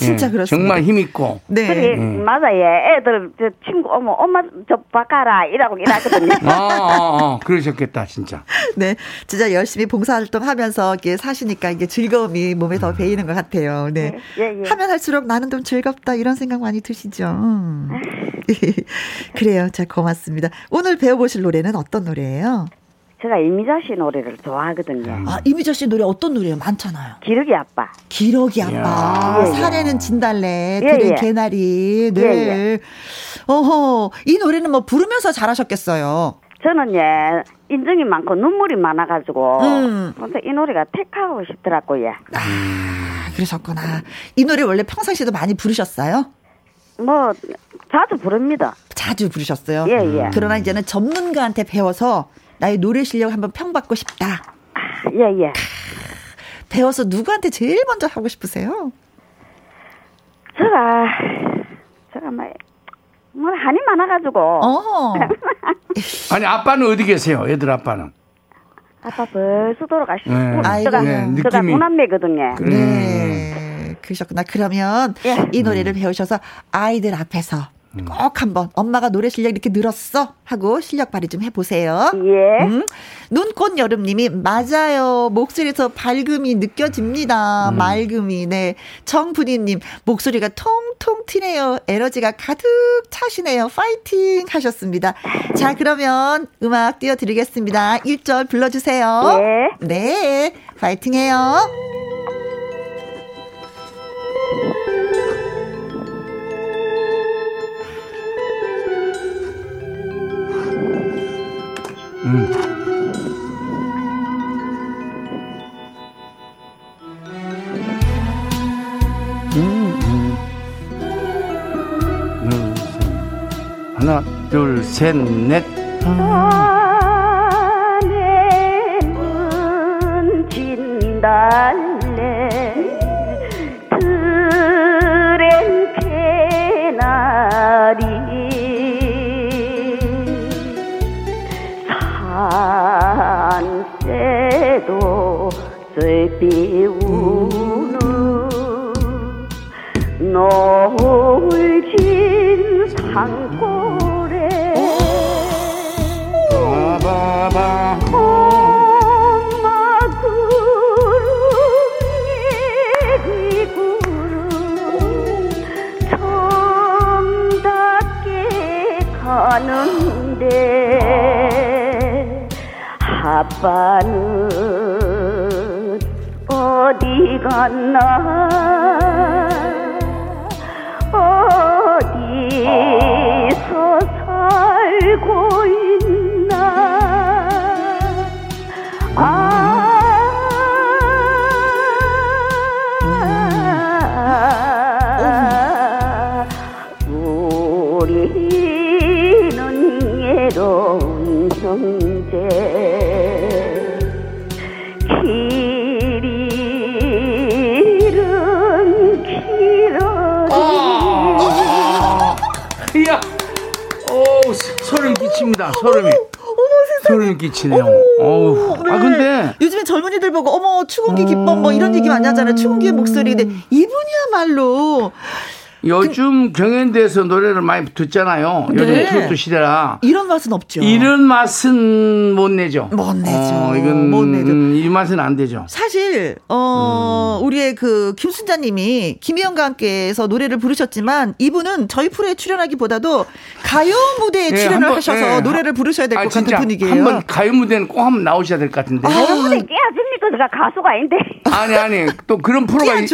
진짜 예, 그렇습니다. 정말 힘 있고. 네. 그래, 음. 맞아요. 애들, 저 친구, 어머, 엄마 저 바꿔라. 이라고 이러거든요. 아, 아, 아, 그러셨겠다, 진짜. 네. 진짜 열심히 봉사활동 하면서 이게 사시니까 이게 즐거움이 몸에 더 배이는 것 같아요. 네. 예, 예. 하면 할수록 나는 좀 즐겁다. 이런 생각 많이 드시죠. 음. 그래요. 자, 고맙습니다. 오늘 배워보실 노래는 어떤 노래예요? 제가 이미자 씨 노래를 좋아하거든요. 아, 이미자 씨 노래 어떤 노래요? 많잖아요. 기러기 아빠. 기러기 아빠. 예, 예. 사례는 진달래, 들은 예, 예. 개나리. 네. 예, 예. 어허, 이 노래는 뭐 부르면서 잘하셨겠어요. 저는 예, 인정이 많고 눈물이 많아가지고. 음. 근데 이 노래가 택하고 싶더라고요. 아, 그러셨구나. 이 노래 원래 평상시에도 많이 부르셨어요? 뭐, 자주 부릅니다. 자주 부르셨어요? 예, 예. 그러나 이제는 전문가한테 배워서 나의 노래 실력 한번 평받고 싶다. 예, 예. 배워서 누구한테 제일 먼저 하고 싶으세요? 제가, 제가 뭐, 뭐, 한이 많아가지고. 어. 아니, 아빠는 어디 계세요? 애들 아빠는? 아빠 벌써 돌아가시고. 네. 제가, 네. 제가 무남매거든요. 네. 그러셨구나. 그러면 예. 이 노래를 배우셔서 아이들 앞에서 꼭 한번 엄마가 노래 실력 이렇게 늘었어 하고 실력 발휘 좀 해보세요. 예. 음? 눈꽃 여름님이 맞아요. 목소리에서 밝음이 느껴집니다. 음. 맑음이 네. 정분이님 목소리가 통통 튀네요. 에너지가 가득 차시네요. 파이팅 하셨습니다. 자 그러면 음악 띄워드리겠습니다. 1절 불러주세요. 네. 네. 파이팅해요. 음. 음, 음. 하나, 둘, 셋, 넷. 아 어 끼칩니다. 소름이. 소름 끼치네요. 어우. 아 근데 요즘에 젊은이들 보고 어머 추궁기 기쁨 뭐 이런 얘기 많이 하잖아요. 추궁기의 목소리인데 이분이야말로 요즘 그, 경연대에서 노래를 많이 듣잖아요. 네. 요즘 트로트 시대라. 이런 맛은 없죠. 이런 맛은 못 내죠. 못 내죠. 어, 이건 못 내죠. 음, 이 맛은 안 되죠. 사실 어 음. 우리의 그 김순자님이 김희영과 함께해서 노래를 부르셨지만 이분은 저희 프로에 출연하기보다도 가요 무대에 네, 출연을 번, 하셔서 네. 노래를 부르셔야 될것 아, 같은 분위기예요. 한번 가요 무대는 꼭 한번 나오셔야 될 것 같은데. 가요 무대 깨야줍니까? 제가 가수가 아닌데. 아니 아니 또 그런 프로가 있,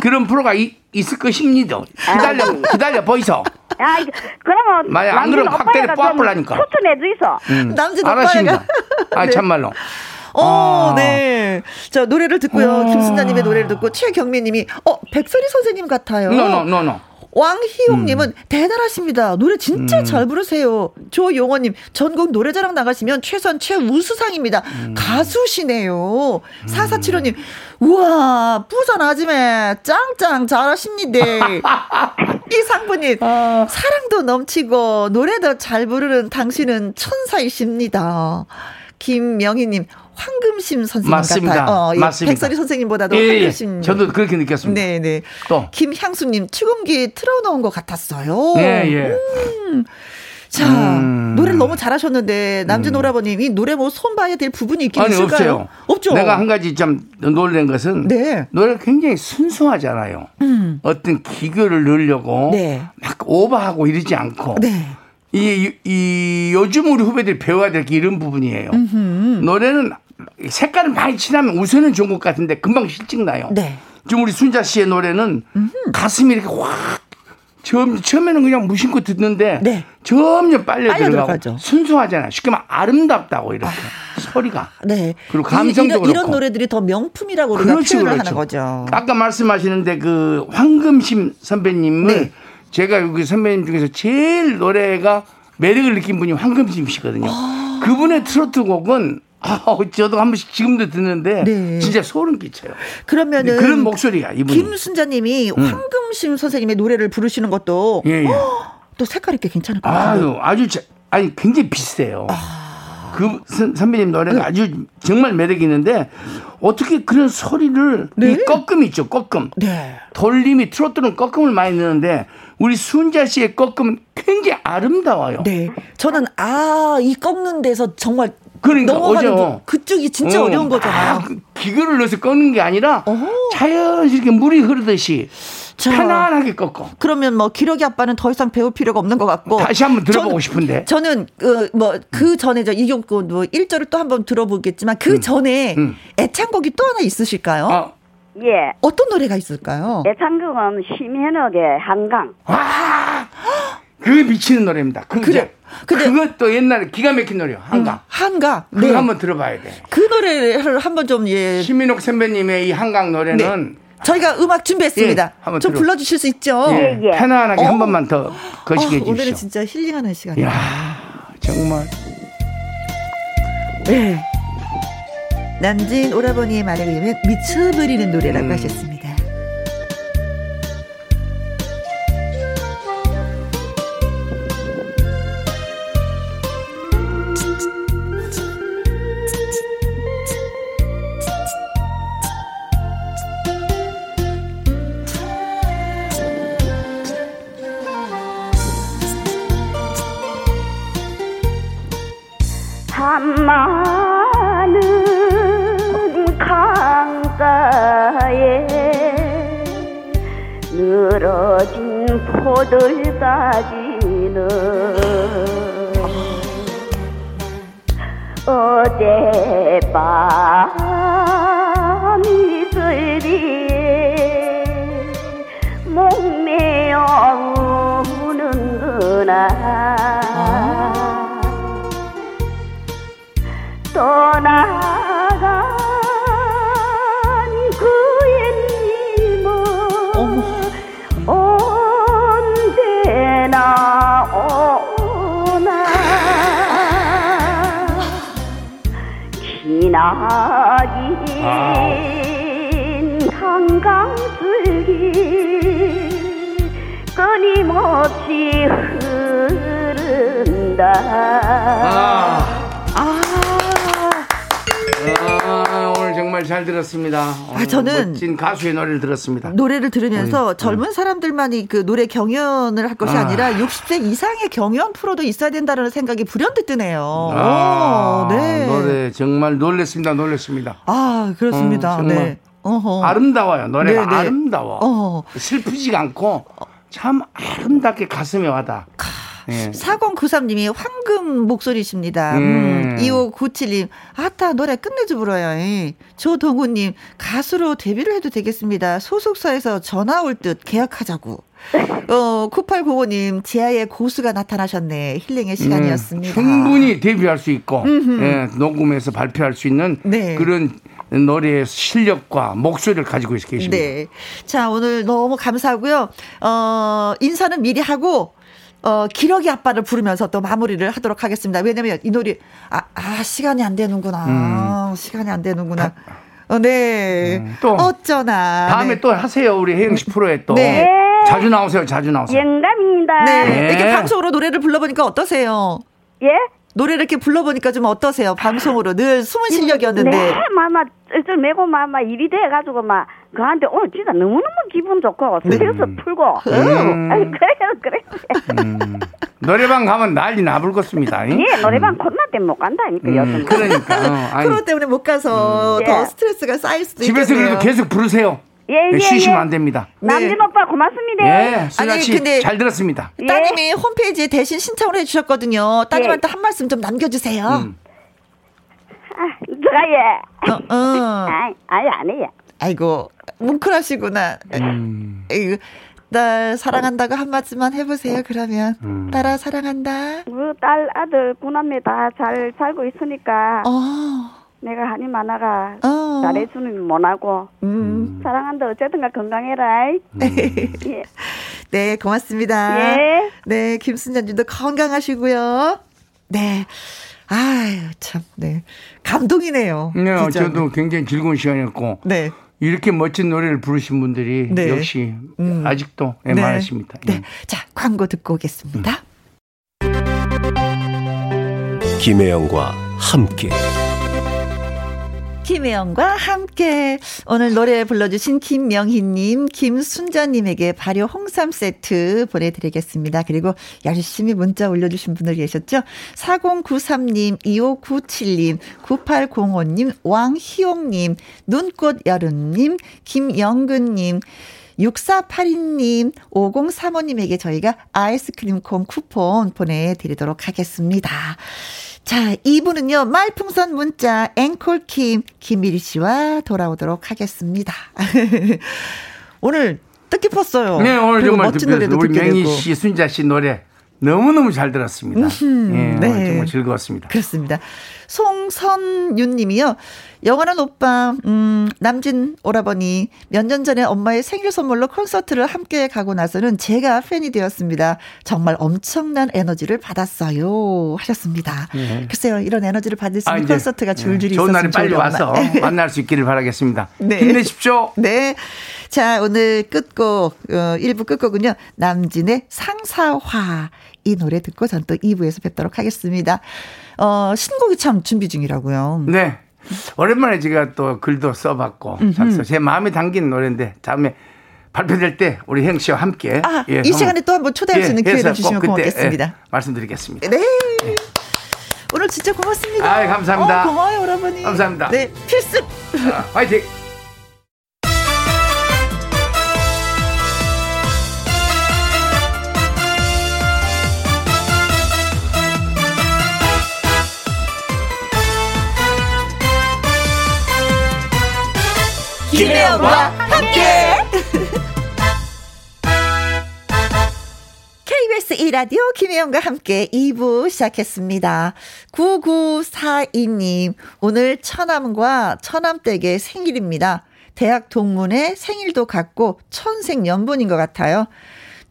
그런 프로가 있, 있을 것입니다. 기다려, 아. 기다려, 보이소. 아, 그러면. 만약 안 그러면 확대를 뽑으라니까. 초트 내주이소. 음, 남진 알았습니다. 아, 네. 참말로. 어, 아. 네. 자, 노래를 듣고요. 아. 김순자님의 노래를 듣고 최경미님이, 어, 백설이 선생님 같아요. 노노, 노노. 왕희용님은 음. 대단하십니다. 노래 진짜 음. 잘 부르세요. 조용원님 전국 노래자랑 나가시면 최선 최우수상입니다. 음. 가수시네요. 음. 사사칠호님 우와 부산 아지매 짱짱 잘하십니다. 이 상부님 아. 사랑도 넘치고 노래도 잘 부르는 당신은 천사이십니다. 김명희님 황금심 선생님 맞습니다. 같아요. 어, 예, 맞습니다. 백설이 선생님보다도 예, 예. 황금심. 저도 그렇게 느꼈습니다. 네, 네. 또 김향수님 추금기 틀어놓은 것 같았어요. 예, 예. 음. 자, 음. 노래를 너무 잘하셨는데 남준 음. 오라버님 이 노래 뭐 손봐야 될 부분이 있긴 아니, 있을까요? 없어요. 없죠. 내가 한 가지 좀 놀란 것은 네. 노래가 굉장히 순수하잖아요. 음. 어떤 기교를 넣으려고 네. 막 오버하고 이러지 않고 네. 이, 이 요즘 우리 후배들이 배워야 될 게 이런 부분이에요. 음흠. 노래는 색깔은 많이 칠하면 우선은 좋은 것 같은데 금방 실증 나요. 네. 지금 우리 순자 씨의 노래는 음흠. 가슴이 이렇게 확 처음, 처음에는 그냥 무심코 듣는데 네. 점점 빨려 들어가고 순수하잖아요. 쉽게 말하면 아름답다고 이렇게 아, 소리가. 네. 그리고 감성도 이런, 이런 노래들이 더 명품이라고 우리가 그렇죠, 표현을 그렇죠. 하는 거죠. 아까 말씀하시는데 그 황금심 선배님을 네. 제가 여기 선배님 중에서 제일 노래가 매력을 느낀 분이 황금심 씨거든요. 아. 그분의 트로트 곡은 아, 저도 한 번씩 지금도 듣는데 네. 진짜 소름 끼쳐요. 그러면은 그런 목소리야 이분. 김순자님이 음. 황금심 선생님의 노래를 부르시는 것도 예, 예. 또 색깔 있게 괜찮을 것 같아요. 아주 자, 아니 굉장히 비슷해요. 아. 그 선 배님 노래가 네. 아주 정말 매력이 있는데 어떻게 그런 소리를 네. 이 꺾음 있죠 꺾음 네. 돌림이 트로트는 꺾음을 많이 넣는데 우리 순자 씨의 꺾음은 굉장히 아름다워요. 네, 저는 아 이 꺾는 데서 정말 그러니까 어죠. 그쪽이 진짜 어, 려운 거잖아요. 아, 그 기교를 넣어서 꺾는 게 아니라 어허. 자연스럽게 물이 흐르듯이 자, 편안하게 꺾어. 그러면 뭐 기러기 아빠는 더 이상 배울 필요가 없는 것 같고. 다시 한번 들어보고 저는, 싶은데. 저는 그 뭐그 그 전에 저 이경구 뭐 1절을 또 한번 들어보겠지만 그 음. 전에 음. 애창곡이 또 하나 있으실까요? 어. 예. 어떤 노래가 있을까요? 애창곡은 심현옥의 한강. 아! 그 미치는 노래입니다. 그 그래. 근데 그것도 옛날에 기가 막힌 노래요. 한강. 음, 한강. 그거 네. 한번 들어봐야 돼. 그 노래를 한번 좀 예. 심민옥 선배님의 이 한강 노래는 네. 저희가 음악 준비했습니다. 예, 한번 좀 들어. 불러주실 수 있죠? 예, 예. 편안하게 어? 한 번만 더 거시게 어, 해주시오. 오늘은 진짜 힐링하는 시간이에요. 정말. 네. 남진 오라버니의 말에 의하면 미쳐버리는 노래라고 음. 하셨습니다. 들었습니다. 아, 저는 멋진 가수의 노래를 들었습니다. 노래를 들으면서 음, 젊은 음. 사람들만이 그 노래 경연을 할 것이 아. 아니라 60세 이상의 경연 프로도 있어야 된다는 생각이 불현듯 드네요. 아, 오, 네. 노래 정말 놀랬습니다. 놀랬습니다. 아, 그렇습니다. 어, 네. 어허. 아름다워요. 노래가 네네. 네. 아름다워. 어허. 슬프지가 않고 참 아름답게 가슴에 와닿아. 예. 4093님이 황금 목소리십니다. 음. 2597님, 아따, 노래 끝내줘 불어요. 조동우님, 가수로 데뷔를 해도 되겠습니다. 소속사에서 전화 올 듯 계약하자고. 어, 9895님, 지하에 고수가 나타나셨네. 힐링의 시간이었습니다. 음, 충분히 데뷔할 수 있고, 예, 녹음해서 발표할 수 있는 네. 그런 노래의 실력과 목소리를 가지고 계십니다. 네. 자, 오늘 너무 감사하고요. 어, 인사는 미리 하고, 어, 기러기 아빠를 부르면서 또 마무리를 하도록 하겠습니다. 왜냐면 이 노래, 아, 아 시간이 안 되는구나. 음. 시간이 안 되는구나. 어, 네. 음, 또 어쩌나. 다음에 네. 또 하세요. 우리 혜영 씨 프로에 또. 네. 자주 나오세요. 자주 나오세요. 영감입니다. 네. 네. 이렇게 방송으로 노래를 불러보니까 어떠세요? 예? 노래를 이렇게 불러보니까 좀 어떠세요? 방송으로 늘 숨은 실력이었는데. 네, 마마 쩔쩔 매고 마마 일이 돼가지고 막 그한테 오늘 진짜 너무 너무 기분 좋고 스트레스 네. 풀고. 음. 아니, 그래요, 그래요. 음. 노래방 가면 난리 나불겠습니다. 예, 노래방 코로나 때문에 못 간다니까 음, 요즘. 그러니까. 어, 코로나 때문에 못 가서 음. 더 예. 스트레스가 쌓일 수도 있겠네요. 집에서 그래도 계속 부르세요. 예, 예, 쉬시면 예. 안 됩니다. 남진 네. 오빠 고맙습니다. 예, 수자 씨 근데 잘 들었습니다. 따님이 예. 홈페이지에 대신 신청을 해주셨거든요. 따님한테 예. 한 말씀 좀 남겨주세요. 음. 아, 제가 예. 어, 어. 아이, 아이 안 해요. 아이고 뭉클하시구나. 음. 에이, 딸 사랑한다고 한 마디만 해보세요. 그러면 음. 딸아 사랑한다. 그 딸 아들 구남매 다 잘 살고 있으니까. 어. 내가 한이 많아가 어. 잘해주는 못하고 음. 사랑한다 어쨌든가 건강해라. 음. 예. 네 고맙습니다. 예. 네 김순자님도 건강하시고요. 네. 아유 참 네. 감동이네요. 네, 저도 굉장히 즐거운 시간이었고. 네. 이렇게 멋진 노래를 부르신 분들이 네. 역시 음. 아직도 네. 많으십니다. 네. 네. 자, 광고 듣고 오겠습니다. 음. 김혜영과 함께 김혜영과 함께 오늘 노래 불러주신 김명희님, 김순자님에게 발효 홍삼 세트 보내드리겠습니다. 그리고 열심히 문자 올려주신 분들 계셨죠? 4093님, 2597님, 9805님, 왕희용님, 눈꽃 여름님, 김영근님, 6482님, 5035님에게 저희가 아이스크림 콘 쿠폰 보내드리도록 하겠습니다. 자, 2부는요, 말풍선 문자, 앵콜킴, 김미리 씨와 돌아오도록 하겠습니다. 오늘 뜻깊었어요. 네, 오늘 정말 멋진 노래도 우리 명희 씨, 순자 씨 노래 너무너무 잘 들었습니다. 음, 예, 네. 정말 즐거웠습니다. 그렇습니다. 송선윤 님이요. 영원한 오빠, 음, 남진 오라버니, 몇 년 전에 엄마의 생일 선물로 콘서트를 함께 가고 나서는 제가 팬이 되었습니다. 정말 엄청난 에너지를 받았어요. 하셨습니다. 네. 글쎄요, 이런 에너지를 받을 수 있는 아, 콘서트가 줄줄이 네. 좋은 날이 빨리 와서 만날 수 있기를 바라겠습니다. 네. 힘내십시오. 네. 자, 오늘 끝곡, 어, 1부 끝곡은요, 남진의 상사화. 이 노래 듣고 전 또 2부에서 뵙도록 하겠습니다. 어, 신곡이 참 준비 중이라고요. 네. 오랜만에 제가 또 글도 써봤고 작서 제 마음에 담긴 노래인데 다음에 발표될 때 우리 행 씨와 함께 아, 예, 이 시간에 또 한번 초대할 수 있는 예, 기회를 주시면 고맙겠습니다. 예, 말씀드리겠습니다. 네. 네. 오늘 진짜 고맙습니다. 아, 감사합니다. 어, 고마워요, 여러분이. 감사합니다. 네, 필승. 아, 화이팅. 김혜영과 함께. KBS 2라디오 김혜영과 함께 2부 시작했습니다. 9942님, 오늘 처남과 처남댁의 생일입니다. 대학 동문의 생일도 같고 천생연분인 것 같아요.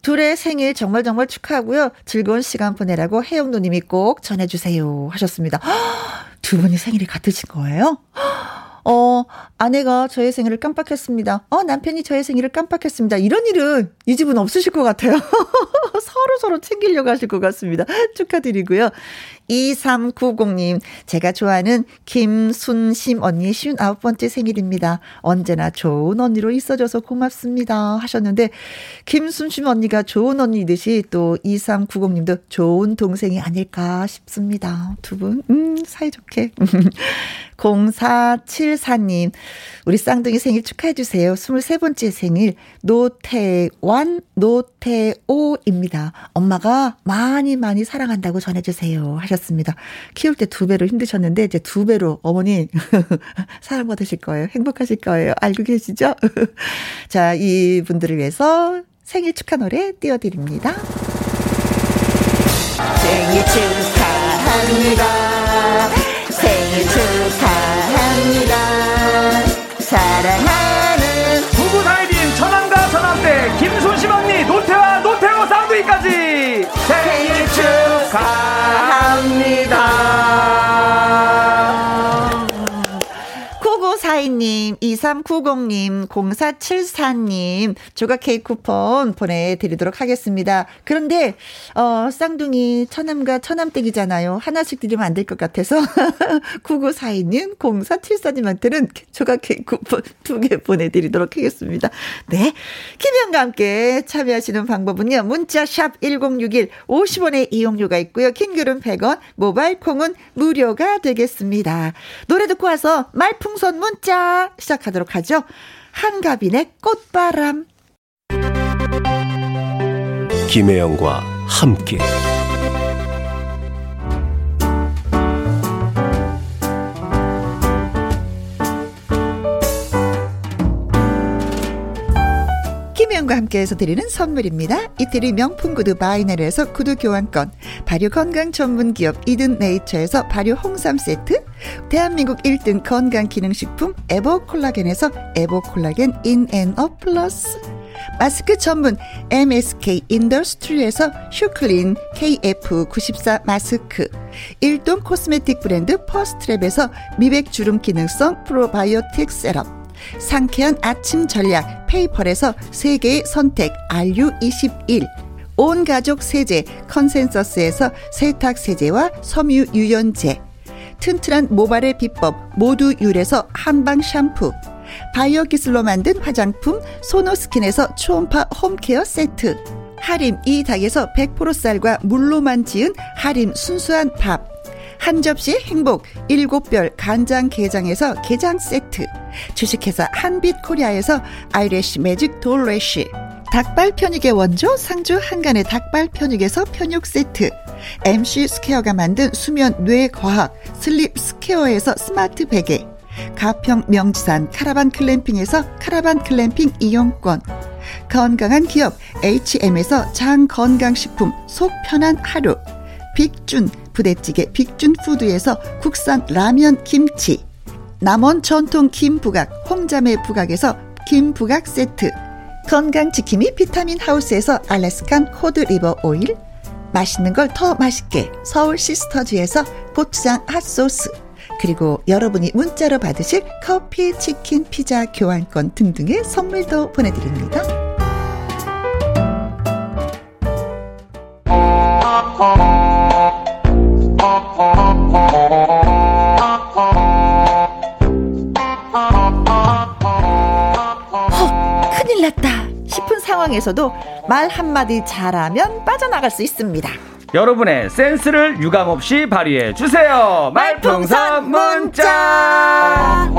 둘의 생일 정말 정말 축하하고요. 즐거운 시간 보내라고 혜영 누님이 꼭 전해주세요. 하셨습니다. 두 분이 생일이 같으신 거예요? 어, 아내가 저의 생일을 깜빡했습니다. 어, 남편이 저의 생일을 깜빡했습니다. 이런 일은 이 집은 없으실 것 같아요. 서로 서로 챙기려고 하실 것 같습니다. 축하드리고요. 2390님, 제가 좋아하는 김순심 언니 59번째 생일입니다. 언제나 좋은 언니로 있어줘서 고맙습니다. 하셨는데, 김순심 언니가 좋은 언니듯이 또 2390님도 좋은 동생이 아닐까 싶습니다. 두 분, 음, 사이좋게. 0474님, 우리 쌍둥이 생일 축하해주세요. 23번째 생일, 노태완, 노태오입니다. 엄마가 많이 많이 사랑한다고 전해주세요. 습니다. 키울 때 두 배로 힘드셨는데, 이제 두 배로 어머니 사랑 받으실 거예요. 행복하실 거예요. 알고 계시죠? 자, 이 분들을 위해서 생일 축하 노래 띄워드립니다. 생일 축하합니다. 생일 축하합니다. 사랑하는 부부 사이인 천왕과 천왕대 김순심 언니 노태와 노태호 쌍둥이까지 생일 축하 합니다. 님, 2390 님, 0474 님, 조각 케이크 쿠폰 보내 드리도록 하겠습니다. 그런데, 어, 쌍둥이 처남과 처남댁이잖아요. 하나씩 드리면 안 될 것 같아서, 9942 님, 0474 님한테는 조각 케이크 쿠폰 두 개 보내 드리도록 하겠습니다. 네. 김현과 함께 참여하시는 방법은요, 문자 샵 1061, 50원의 이용료가 있고요. 킹글은 100원, 모바일 콩은 무료가 되겠습니다. 노래 듣고 와서 말풍선 문자 시작하도록 하죠. 한가빈의 꽃바람. 김혜영과 함께. 김혜영과 함께해서 드리는 선물입니다. 이태리 명품 구두 바이네르에서 구두 교환권, 발효 건강 전문 기업 이든 네이처에서 발효 홍삼 세트, 대한민국 1등 건강 기능식품 에버 콜라겐에서 에버 콜라겐 인앤업 플러스, 마스크 전문 MSK 인더스트리에서 슈클린 KF94 마스크, 일동 코스메틱 브랜드 퍼스트랩에서 미백 주름 기능성 프로바이오틱 셋업, 상쾌한 아침 전략 페이펄에서 세계의 선택 RU21 온 가족 세제 컨센서스에서 세탁 세제와 섬유 유연제 튼튼한 모발의 비법 모두 유래서 한방 샴푸. 바이오 기술로 만든 화장품 소노스킨에서 초음파 홈케어 세트. 하림 이 닭에서 100% 쌀과 물로만 지은 하림 순수한 밥. 한 접시 행복 일곱 별 간장 게장에서 게장 세트. 주식회사 한빛코리아에서 eyelash 매직 돌래쉬. 닭발 편육의 원조 상주 한가네 닭발 편육에서 편육 세트 MC 스퀘어가 만든 수면 뇌 과학 슬립 스퀘어에서 스마트 베개 가평 명지산 카라반 글램핑에서 카라반 글램핑 이용권 건강한 기업 HM에서 장 건강식품 속 편한 하루 빅준 부대찌개 빅준푸드에서 국산 라면 김치 남원 전통 김부각 홍자매 부각에서 김부각 세트 건강지킴이 비타민 하우스에서 Alaskan cod liver oil 맛있는 걸 더 맛있게 서울 시스터즈에서 고추장 핫소스 그리고 여러분이 문자로 받으실 커피, 치킨, 피자, 교환권 등등의 선물도 보내드립니다. 상황에서도 말 한마디 잘하면 빠져나갈 수 있습니다. 여러분의 센스를 유감없이 발휘해 주세요. 말풍선 문자.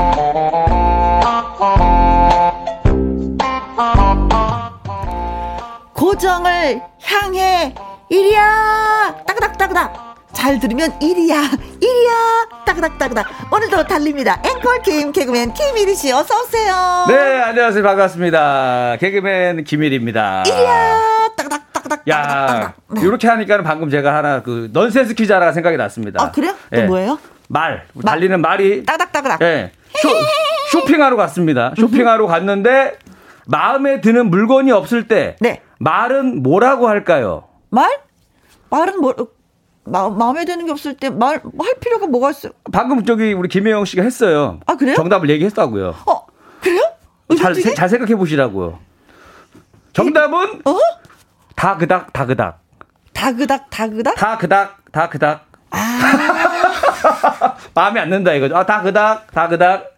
고정을 향해 이리야 따그닥따그닥 잘 들으면 이리야 이리야. 따그닥따그닥. 오늘도 달립니다. 앵콜 김 개그맨 김일희 씨 어서 오세요. 네 안녕하세요. 반갑습니다. 개그맨 김일입니다. 이리야. 따그닥 따그닥 야 이렇게 하니까는 방금 제가 하나 그 넌센스 퀴즈 하나 생각이 났습니다. 아 그래요? 또 예. 뭐예요? 말. 달리는 말이 따그닥따그닥. 예. 쇼, 쇼핑하러 갔습니다. 쇼핑하러 갔는데 마음에 드는 물건이 없을 때 네. 말은 뭐라고 할까요? 말? 말은 뭐 마, 마음에 드는 게 없을 때 말 할 필요가 뭐가 있어? 방금 저기 우리 김혜영 씨가 했어요. 아, 그래요? 정답을 얘기했다고요. 어 그래요? 잘? 세- 잘 생각해 보시라고요. 정답은 어? 다 그닥 다 그닥 다 그닥 다 그닥? 다 그닥 다 그닥. 마음에 안 든다 이거죠. 아, 다 그닥 다 그닥.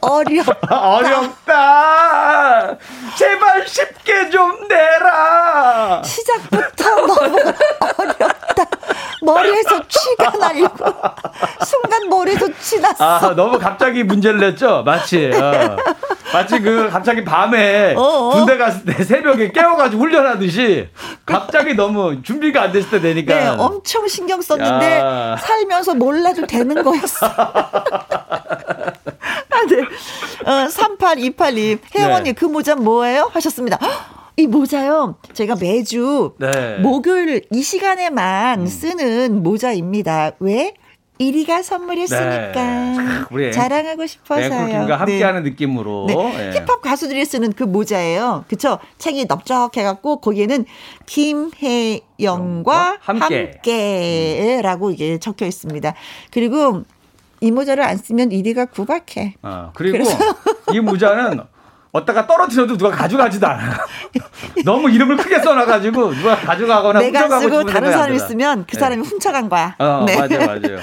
어려. 어렵다. 제발 쉽게 좀 내라. 시작부터 너무 어렵다. 머리에서 취가 날리고 순간 머리에서 치 났어. 아, 너무 갑자기 문제를 냈죠? 마치. 어. 마치 그 갑자기 밤에 어어. 군대 갔을 때 새벽에 깨워가지고 훈련하듯이 갑자기 너무 준비가 안 됐을 때 되니까. 네, 엄청 신경 썼는데 야. 살면서 몰라도 되는 거였어. 아, 네. 어, 3828님, 혜영 네. 언니 그 모자 뭐예요? 하셨습니다. 헉, 이 모자요, 제가 매주 네. 목요일 이 시간에만 쓰는 모자입니다. 왜? 1위가 선물했으니까 네. 우리 자랑하고 싶어서요. 앵콜킴과 함께하는 네. 느낌으로. 네. 예. 힙합 가수들이 쓰는 그 모자예요. 그쵸? 책이 넓적해갖고, 거기에는 김혜영과 함께. 함께. 라고 이게 적혀 있습니다. 그리고 이 모자를 안 쓰면 1위가 구박해. 어, 그리고 이 모자는 어디다가 떨어뜨려도 누가 가져가지도 않아요. 너무 이름을 크게 써놔가지고 누가 가져가거나 내가 쓰고 다른 사람이. 쓰면 그 네. 사람이 훔쳐간 거야. 어, 맞아요, 맞아요.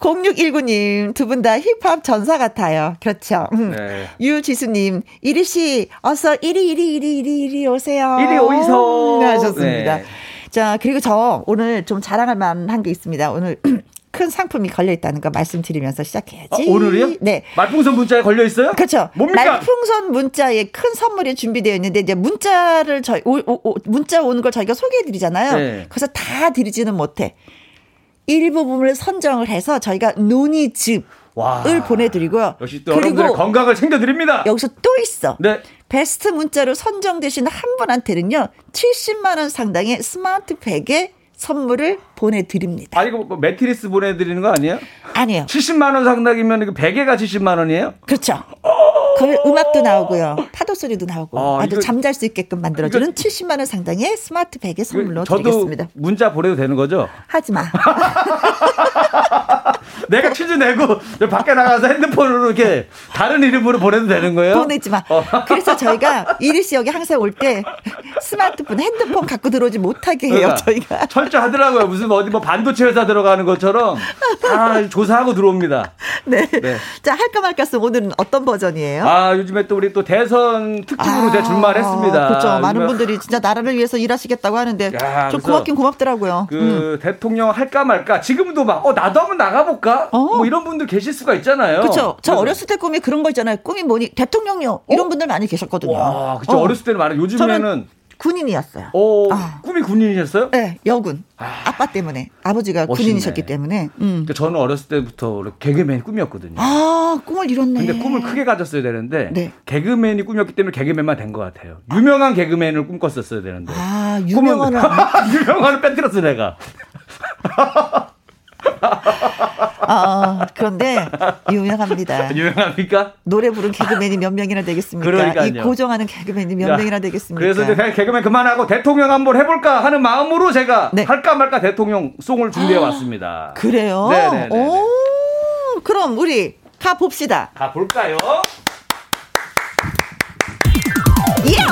0619님, 두 분 다 힙합 전사 같아요. 그렇죠. 음. 네. 유지수님, 이리씨, 어서 이리, 이리, 이리, 이리, 이리 오세요. 이리 오이소. 하셨습니다. 네. 자, 그리고 저 오늘 좀 자랑할 만한 게 있습니다. 오늘 큰 상품이 걸려 있다는 거 말씀드리면서 시작해야지. 아, 오늘이요? 네. 말풍선 문자에 걸려 있어요? 그렇죠. 뭡니까? 말풍선 문자에 큰 선물이 준비되어 있는데 이제 문자를 저희 오, 오, 오, 문자 오는 걸 저희가 소개해 드리잖아요. 네. 그래서 다 드리지는 못해. 일부분을 선정을 해서 저희가 와. 보내드리고요. 역시 또 여러분들의 건강을 챙겨드립니다. 여기서 또 있어. 네. 베스트 문자로 선정되신 한 분한테는요, 70만 원 상당의 스마트 백의 선물을 보내드립니다. 아, 이거 뭐 매트리스 보내드리는 거 아니에요? 아니에요. 70만원 상당이면 이거 베개가 70만원이에요? 그렇죠. 그 음악도 나오고요. 파도 소리도 나오고 어, 아주 이거- 잠잘 수 있게끔 만들어주는 이거- 70만 원 상당의 스마트 베개 선물로 저도 드리겠습니다. 문자 보내도 되는 거죠? 하지 마. 내가 퀴즈 내고 밖에 나가서 핸드폰으로 이렇게 다른 이름으로 보내도 되는 거예요? 보내지 마. 어. 그래서 저희가 이리 씨 여기 항상 올 때 스마트폰, 핸드폰 갖고 들어오지 못하게 해요. 그러니까 저희가 철저하더라고요. 무슨 어디 뭐 반도체 회사 들어가는 것처럼 다 조사하고 들어옵니다. 네. 네. 자 할까 말까 스 오늘은 어떤 버전이에요? 아 요즘에 또 우리 또 대선 특집으로 아, 출마했습니다. 그렇죠. 많은 분들이 진짜 나라를 위해서 일하시겠다고 하는데 야, 좀 고맙긴 고맙더라고요. 그 음. 대통령 할까 말까 지금도 막 어 나도 한번 나가볼까 어? 뭐 이런 분들 계실 수가 있잖아요. 그렇죠. 저 어렸을 때 꿈이 그런 거 있잖아요. 꿈이 뭐니 대통령요 이런 어? 분들 많이 계셨거든요. 와, 그렇죠. 어. 렸을 때는 많아요. 요즘에는 군인이었어요. 오, 아. 꿈이 군인이셨어요? 네, 여군. 아. 빠 때문에 아버지가 멋있네. 군인이셨기 때문에. 음. 그러니까 저는 어렸을 때부터 개그맨이 꿈이었거든요. 아, 꿈을 이뤘네. 근데 꿈을 크게 가졌어야 되는데 네. 개그맨이 꿈이었기 때문에 개그맨만 된 것 같아요. 유명한 개그맨을 꿈꿨었어야 되는데. 아, 유명한을 유명한을 빼뜨렸어 내가. 아, 그런데 유명합니다. 유명합니까? 노래 부른 개그맨이 몇 명이나 되겠습니까? 그러니까요. 이 고정하는 개그맨이 몇 야, 명이나 되겠습니까? 그래서 이제 개그맨 그만하고 대통령 한번 해볼까 하는 마음으로 제가 네. 할까 말까 대통령 송을 준비해 왔습니다. 그래요? 네네. 오, 그럼 우리 가 봅시다. 가 볼까요? 이야,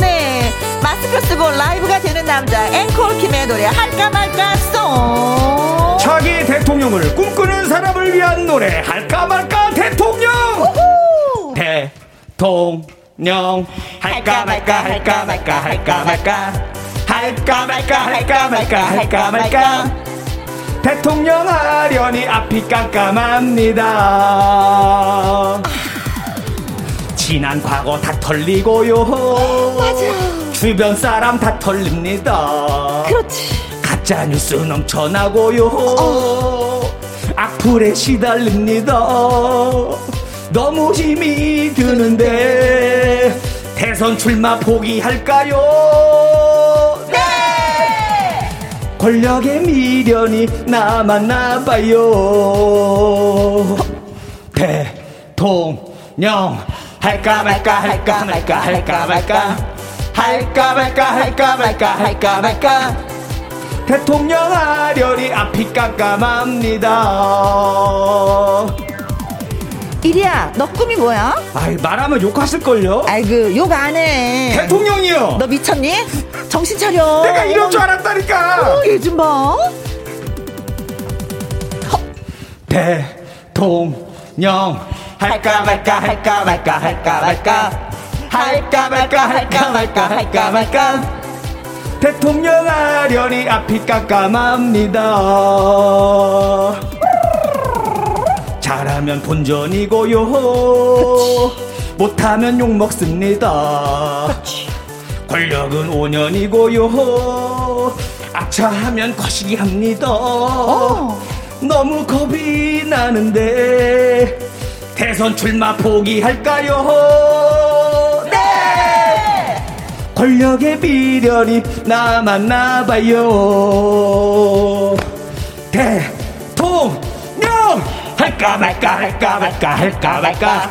네. 마스크 쓰고 라이브가 되는 남자 앵콜킴의 노래 할까 말까 송. 자기 대통령을 꿈꾸는 사람을 위한 노래. 할까 말까 대통령! 우후. 대통령! 할까 말까 할까 말까 할까 말까. 할까 말까 할까 말까 할까 말까. 대통령 하려니 앞이 깜깜합니다. 지난 과거 다 털리고요. 맞아. 주변 사람 다 털립니다. 그렇지 가짜 뉴스 넘쳐나고요. 어. 악플에 시달립니다. 너무 힘이 드는데 대선 출마 포기할까요? 네! 권력의 미련이 남았나 봐요. 대통령 할까 말까 할까 말까 할까 말까 할까 말까 할까 말까 할까 말까 대통령 하려니 앞이 깜깜합니다. 이리야, 너 꿈이 뭐야? 아이, 말하면 욕하실걸요? 아이고, 욕 안 해. 대통령이요! 너 미쳤니? 정신 차려. 내가 이럴 줄 알았다니까! 어, 얘좀 봐. 대통령. 할까 말까, 할까 말까, 할까 말까. 할까 말까, 할까 말까, 할까 말까. 대통령 하려니 앞이 깜깜합니다. 잘하면 본전이고요. 못하면 욕 먹습니다. 권력은 5년이고요. 악차하면 거시기 합니다. 어. 너무 겁이 나는데 대선 출마 포기할까요? 권력의 비련이 남았나 봐요. 대통령 할까 말까 할까 말까 할까 말까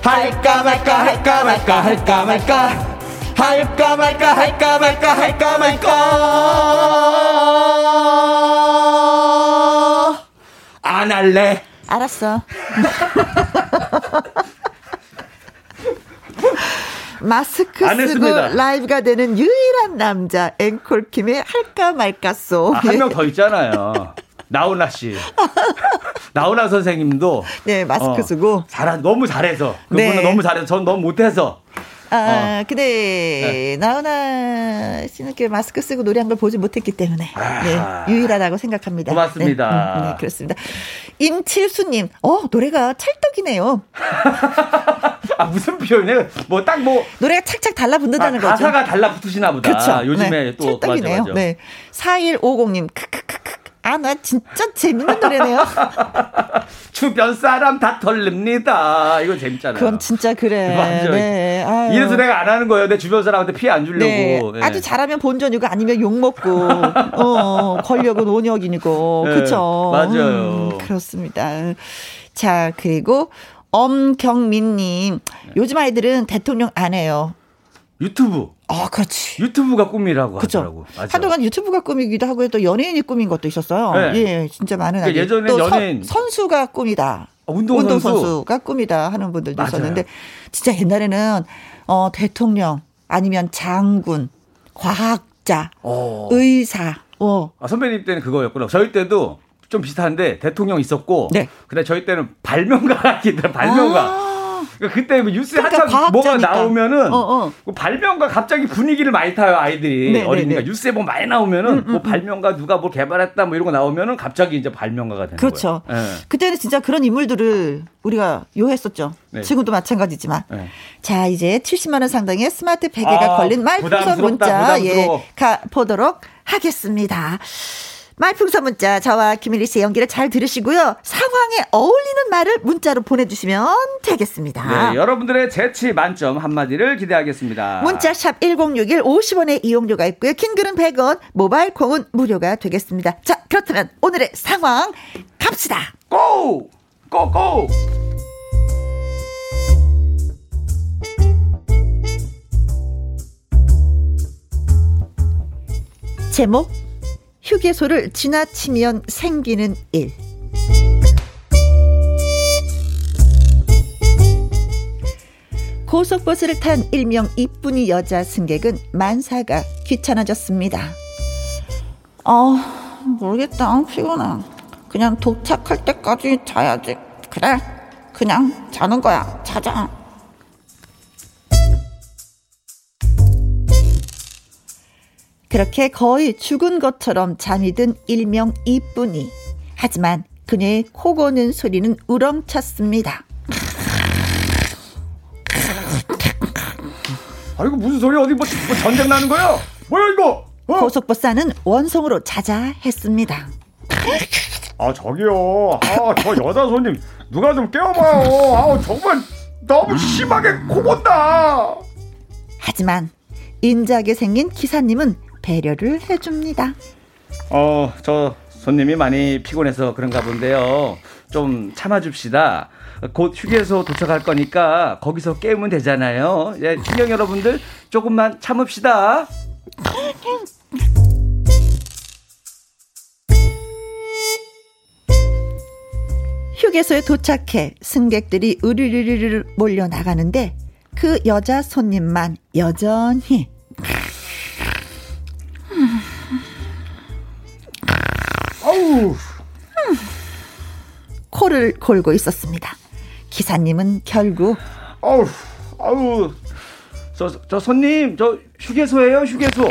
할까 말까 할까 말까 할까 말까 할까 말까 할까 말까 할까 말까. 안 할래? 알았어 마스크 쓰고 라이브가 되는 유일한 남자 앵콜킴의 할까 말까소. 아, 한명 더 있잖아요. 나훈아 씨. 나훈아 선생님도 네 마스크 어, 쓰고 잘 너무 잘해서 그분은 네. 너무 잘해서 전 너무 못해서 아, 어. 근데 네. 나훈아 씨는 그 마스크 쓰고 노래한 걸 보지 못했기 때문에 아. 네, 유일하다고 생각합니다. 고맙습니다. 네, 음, 네, 그렇습니다. 임칠수님, 어 노래가 찰떡이네요. 아 무슨 표현이에요? 뭐 딱뭐 뭐 노래가 착착 달라붙는다는 아, 거죠. 가사가 달라붙으시나 보다. 그렇죠. 요즘에 네, 또 찰떡이네요. 맞아, 맞아. 네. 4150님, 크크크크. 아, 나 진짜 재밌는 노래네요. 주변 사람 다 털립니다. 이건 재밌잖아요. 그건 진짜 그래. 맞아요. 네. 아유. 이래서 내가 안 하는 거예요. 내 주변 사람한테 피해 안 주려고. 네. 네. 아주 잘하면 본전이고 아니면 욕먹고, 어, 권력은 온역이고. 네. 그쵸. 맞아요. 음, 그렇습니다. 자, 그리고 엄경민님. 요즘 아이들은 대통령 안 해요. 유튜브. 아, 그렇지. 유튜브가 꿈이라고 그쵸? 하더라고. 맞아. 한동안 유튜브가 꿈이기도 하고 또 연예인이 꿈인 것도 있었어요. 네. 예, 진짜 많은 그러니까 예전에 연예인 선, 수가 꿈이다. 아, 운동, 운동 선수. 가 꿈이다 하는 분들도 맞아요. 있었는데 진짜 옛날에는 어 대통령 아니면 장군, 과학자, 어. 의사. 어. 아, 선배님 때는 그거였구나. 저희 때도 좀 비슷한데 대통령 있었고 네. 근데 저희 때는 발명가가 있더라 발명가. 아. 그러니까 그때 뭐 뉴스에 그러니까 한참 뭐가 나오면은 어, 어. 뭐 발명가 갑자기 분위기를 많이 타요 아이들이 네, 네 어린이가 네, 뉴스에 뭐 많이 나오면은 음, 음, 뭐 음. 발명가 누가 뭐 개발했다 뭐 이런 거 나오면은 갑자기 이제 발명가가 되는 그렇죠. 거예요. 네. 그때는 진짜 그런 인물들을 우리가 요했었죠. 네. 지금도 마찬가지지만. 네. 자 이제 70만 원 상당의 스마트 베개가 아, 걸린 말풍선 문자 예가 보도록 하겠습니다. 말풍선 문자 저와 김일리 씨의 연기를 잘 들으시고요. 상황에 어울리는 말을 문자로 보내주시면 되겠습니다. 네, 여러분들의 재치 만점 한마디를 기대하겠습니다. 문자샵 1061 50원의 이용료가 있고요. 킹글은 100원, 모바일 콩은 무료가 되겠습니다. 자 그렇다면 오늘의 상황 갑시다. 고! 고! 고! 제목 휴게소를 지나치면 생기는 일. 고속버스를 탄 일명 이쁜이 여자 승객은 만사가 귀찮아졌습니다. 아, 모르겠다. 피곤해. 그냥 도착할 때까지 자야지. 그래. 그냥 자는 거야. 자자. 그렇게 거의 죽은 것처럼 잠이 든 일명 이쁜이. 하지만 그녀의 코 고는 소리는 우렁찼습니다. 아 이거 무슨 소리 어디 뭐, 뭐 전쟁 나는 거야? 뭐야 이거? 어? 고속버스 안은 원성으로 자자했습니다. 아 저기요, 아 저 여자 손님 누가 좀 깨워봐요. 아 정말 너무 심하게 코 곤다. 하지만 인자하게 생긴 기사님은 배려를 해줍니다. 어, 저 손님이 많이 피곤해서 그런가 본데요. 좀 참아줍시다. 곧 휴게소 도착할 거니까 거기서 깨우면 되잖아요. 예, 신경 여러분들 조금만 참읍시다. 휴게소에 도착해 승객들이 으르르르 몰려 나가는데 그 여자 손님만 여전히 아우. 코를 골고 있었습니다. 기사님은 결국 아우 아우 저, 저 손님 저 휴게소예요 휴게소.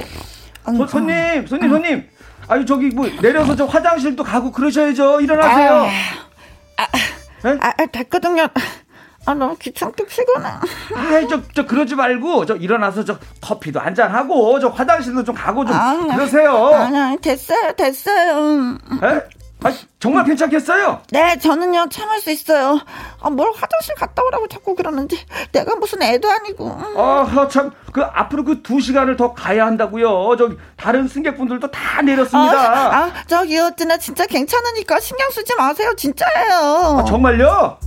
저, 손님 손님 손님. 아유 저기 뭐 내려서 저 화장실도 가고 그러셔야죠. 일어나세요. 아, 아, 네? 아, 아 됐거든요 아 너무 귀찮게 피곤해. 아이 저, 저 그러지 말고 저 일어나서 저 커피도 한 잔 하고 저 화장실도 좀 가고 좀 아, 그러세요. 아니 아니 됐어요 됐어요. 에? 아 정말 괜찮겠어요? 네 저는요 참을 수 있어요. 아, 뭘 화장실 갔다 오라고 자꾸 그러는지 내가 무슨 애도 아니고. 아참그 앞으로 그 두 시간을 더 가야 한다고요. 저기 다른 승객분들도 다 내렸습니다. 아, 아 저기요 나 진짜 괜찮으니까 신경 쓰지 마세요 진짜예요. 아, 정말요?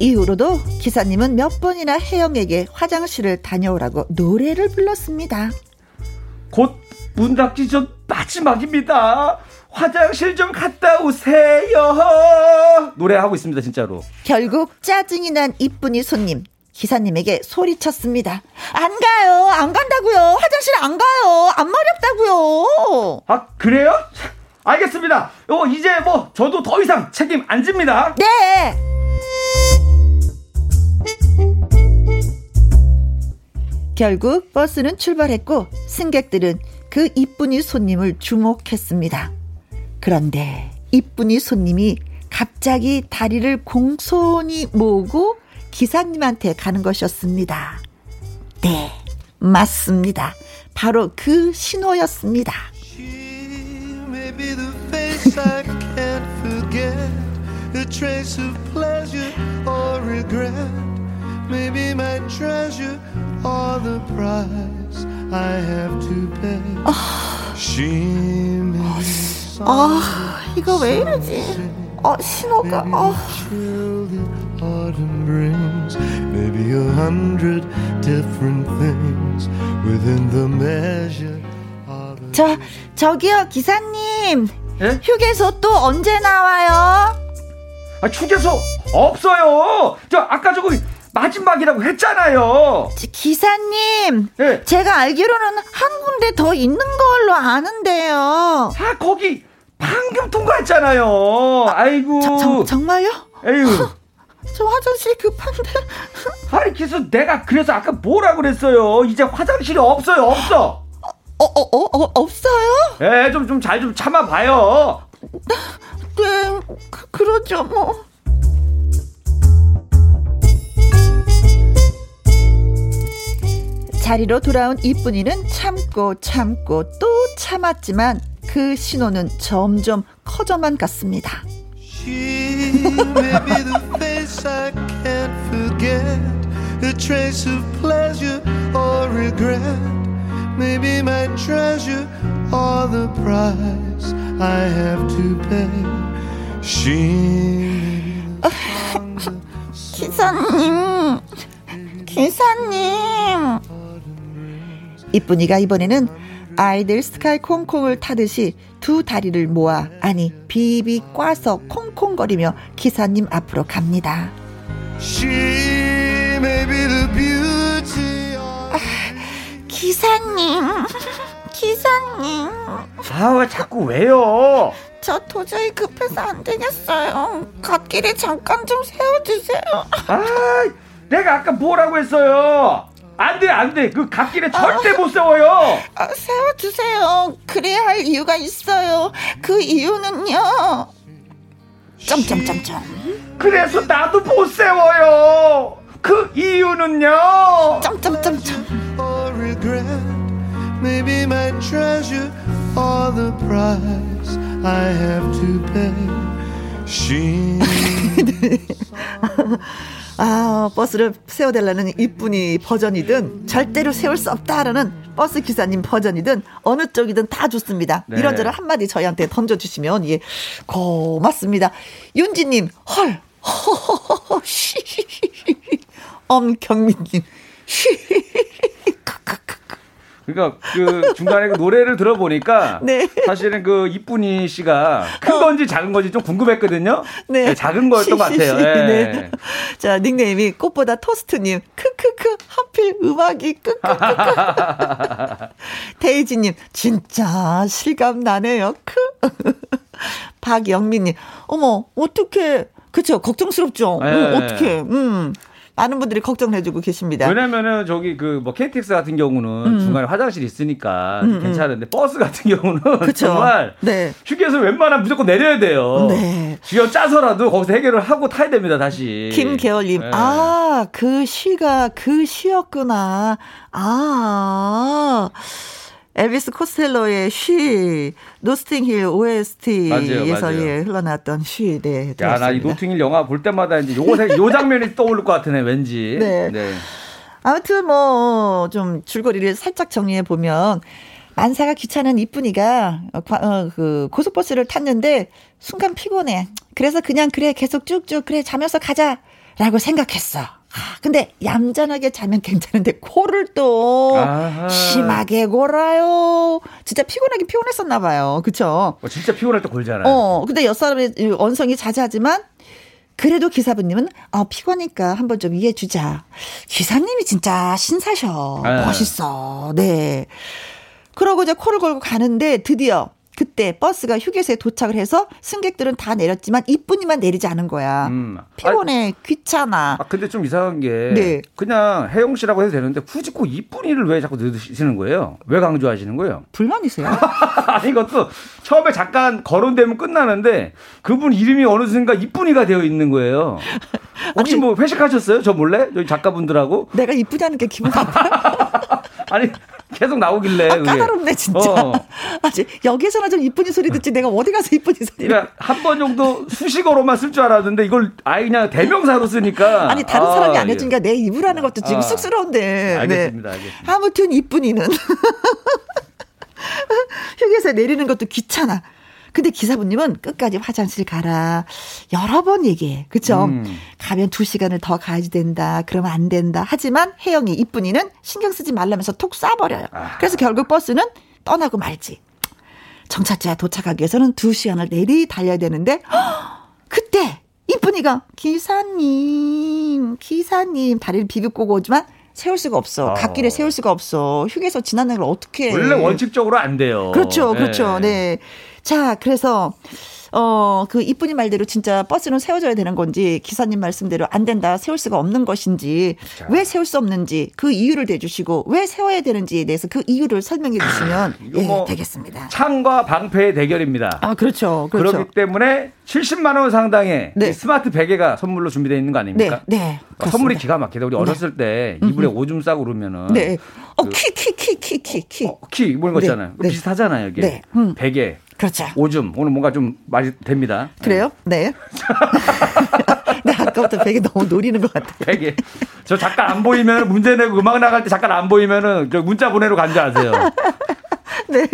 이후로도 기사님은 몇 번이나 혜영에게 화장실을 다녀오라고 노래를 불렀습니다. 곧 문 닫기 전 마지막입니다. 화장실 좀 갔다 오세요. 노래하고 있습니다, 진짜로. 결국 짜증이 난 이쁜이 손님. 기사님에게 소리쳤습니다. 안 가요. 안 간다고요. 화장실 안 가요. 안 마렵다고요. 아, 그래요? 알겠습니다. 요 이제 뭐 저도 더 이상 책임 안 집니다. 네. 결국 버스는 출발했고 승객들은 그 이쁜이 손님을 주목했습니다. 그런데 이쁜이 손님이 갑자기 다리를 공손히 모으고 기사님한테 가는 것이었습니다. 네, 맞습니다. 바로 그 신호였습니다. Maybe my treasure or the price I have to pay. 아, 아 이거 왜 이러지? 어 신호가 어. autumn brings maybe a hundred different things within the measure 저 저기요 기사님 예? 휴게소 또 언제 나와요? 아 휴게소 없어요. 저 아까 저거 마지막이라고 했잖아요. 기사님, 네. 제가 알기로는 한 군데 더 있는 걸로 아는데요. 아 거기 방금 통과했잖아요. 아 이고. 저, 저, 정말요? 에휴. 저 화장실 급한데. 아니 그래서 내가 그래서 아까 뭐라 그랬어요. 이제 화장실이 없어요. 없어. 어, 어, 어, 어 없어요? 예, 좀, 좀 잘좀 참아봐요. 네, 그, 그러죠, 뭐. 자리로 돌아온 이쁜이는 참고 참고 또 참았지만 그 신호는 점점 커져만 갔습니다. She may be the face I can't forget, a trace of pleasure or regret. Maybe my treasure or the price I have to pay. She 기사님, 기사님. 이쁜이가 이번에는 아이들 스카이 콩콩을 타듯이 두 다리를 모아 아니 비비 꽈서 콩콩거리며 기사님 앞으로 갑니다. 아, 기사님, 기사님. 아, 자꾸 왜요? 저 도저히 급해서 안 되겠어요. 갓길에 잠깐 좀 세워주세요. 아, 내가 아까 뭐라고 했어요? 안 돼, 안 돼. 그 갓길에 절대 아, 못 세워요. 아, 세워주세요. 그래야 할 이유가 있어요. 그 이유는요. 점점점점. 그래서 나도 못 세워요. 그 이유는요. 점점점점. Maybe my treasure or the price I have to pay. She. 아, 버스를 세워달라는 이쁜이 버전이든 절대로 세울 수 없다라는 버스 기사님 버전이든 어느 쪽이든 다 좋습니다. 네. 이런저런 한마디 저희한테 던져주시면 예 고맙습니다. 윤지님 헐 허허허허 엄경민님 그러니까 그 중간에 그 노래를 들어보니까 네. 사실은 그 이쁜이 씨가 큰 어. 건지 작은 건지 좀 궁금했거든요. 네, 네 작은 거였던 것 같아요. 네. 네. 자 닉네임이 꽃보다 토스트님 크크크 하필 음악이 크크크크 데이지님 진짜 실감 나네요. 크 박영민님 어머 어떻게 그쵸 걱정스럽죠. 네. 음, 어떻게 음. 많은 분들이 걱정을 해주고 계십니다. 왜냐면은 저기 그 뭐 KTX 같은 경우는 음. 중간에 화장실이 있으니까 음, 음. 괜찮은데 버스 같은 경우는 그쵸? 정말 네. 휴게소 웬만하면 무조건 내려야 돼요. 네. 쥐어 짜서라도 거기서 해결을 하고 타야 됩니다 다시. 김계월님, 네. 아그 시가 그 시였구나. 아. 엘비스 코스텔로의 쉬 노스팅힐 OST에서 예, 흘러나왔던 쉬 네. 야, 나 이 노팅힐 영화 볼 때마다 이제 요거 요 장면이 떠오를 것 같으네, 왠지. 네. 네. 아무튼 뭐 좀 줄거리를 살짝 정리해 보면 만사가 귀찮은 이쁜이가 어, 어, 그 고속버스를 탔는데 순간 피곤해. 그래서 그냥 그래 계속 쭉쭉 그래 자면서 가자라고 생각했어. 근데 얌전하게 자면 괜찮은데 코를 또 아하. 심하게 골아요. 진짜 피곤하게 피곤했었나 봐요. 그쵸? 어, 진짜 피곤할 때 골잖아요. 어, 근데 옆사람의 언성이 자자하지만 그래도 기사분님은 어, 피곤하니까 한번 좀 이해해 주자. 기사님이 진짜 신사셔. 아. 멋있어. 네. 그러고 이제 코를 걸고 가는데 드디어 그때 버스가 휴게소에 도착을 해서 승객들은 다 내렸지만 이쁜이만 내리지 않은 거야. 음. 피곤해, 아, 귀찮아. 아, 근데 좀 이상한 게 네. 그냥 혜영 씨라고 해도 되는데 굳이 꼭 이쁜이를 왜 자꾸 넣으시는 거예요? 왜 강조하시는 거예요? 불만이세요? 아니 이것도 처음에 잠깐 거론되면 끝나는데 그분 이름이 어느 순간 이쁜이가 되어 있는 거예요. 혹시 아니, 뭐 회식하셨어요? 저 몰래? 저희 작가분들하고? 내가 이쁘다는 게 기분 나빠. 아니 계속 나오길래. 아, 까다롭네 진짜. 어. 아직 여기서나 좀 이쁜이 소리 듣지 내가 어디 가서 이쁜이 소리. 그러니까 한 번 정도 수식어로만 쓸 줄 알았는데 이걸 아예 그냥 대명사로 쓰니까. 아니 다른 아, 사람이 안 해주니까 예. 내 입으라는 것도 지금 아, 쑥스러운데. 알겠습니다, 네. 알겠습니다. 아무튼 이쁜이는 휴게소에 내리는 것도 귀찮아. 근데 기사분님은 끝까지 화장실 가라. 여러 번 얘기해. 그쵸? 음. 가면 두 시간을 더 가야지 된다. 그러면 안 된다. 하지만 혜영이 이쁜이는 신경 쓰지 말라면서 톡 쏴버려요. 아. 그래서 결국 버스는 떠나고 말지. 정착지에 도착하기 위해서는 두 시간을 내리 달려야 되는데, 그때 이쁜이가 기사님, 기사님 다리를 비비고 오지만 세울 수가 없어. 아. 갓길에 세울 수가 없어. 휴게소 지나는 걸 어떻게 원래 원칙적으로 안 돼요. 그렇죠. 그렇죠. 네. 네. 자, 그래서 어, 그 이쁜이 말대로 진짜 버스는 세워줘야 되는 건지 기사님 말씀대로 안 된다, 세울 수가 없는 것인지 자. 왜 세울 수 없는지 그 이유를 대주시고 왜 세워야 되는지에 대해서 그 이유를 설명해 주시면 예, 뭐 되겠습니다. 창과 방패의 대결입니다. 아, 그렇죠. 그렇죠. 그렇기 때문에 70만 원 상당의 네. 스마트 베개가 선물로 준비되어 있는 거 아닙니까? 네. 네그 선물이 기가 막히다. 우리 네. 어렸을 때 이불에 음. 오줌 싸고 그러면은 네. 어, 그, 키, 키, 키, 키, 키, 키. 어, 키, 뭐 이런 거 네. 있잖아요. 네. 비슷하잖아요, 이게. 네. 음. 베개. 그렇죠. 오줌 오늘 뭔가 좀 맛이 됩니다. 그래요? 네. 네, 아까부터 베개 너무 노리는 것 같아요. 베개. 저 잠깐 안 보이면 문제 내고 음악 나갈 때 잠깐 안 보이면은 저 문자 보내러 간지 아세요? 네.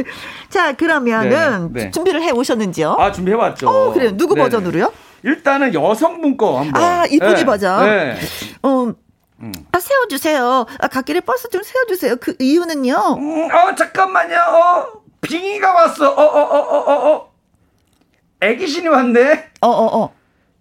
자, 그러면은 네, 네. 준비를 해 오셨는지요? 아, 준비해 왔죠. 어, 그래요. 누구 네네. 버전으로요? 일단은 여성분 거 한번. 아, 이쁜이 네. 버전. 네. 어, 음. 아, 세워주세요. 아, 갓길에 버스 좀 세워주세요. 그 이유는요? 음, 어, 잠깐만요. 어, 빙의가 왔어. 어, 어, 어, 어, 어, 어. 애기신이 왔네. 어, 어, 어.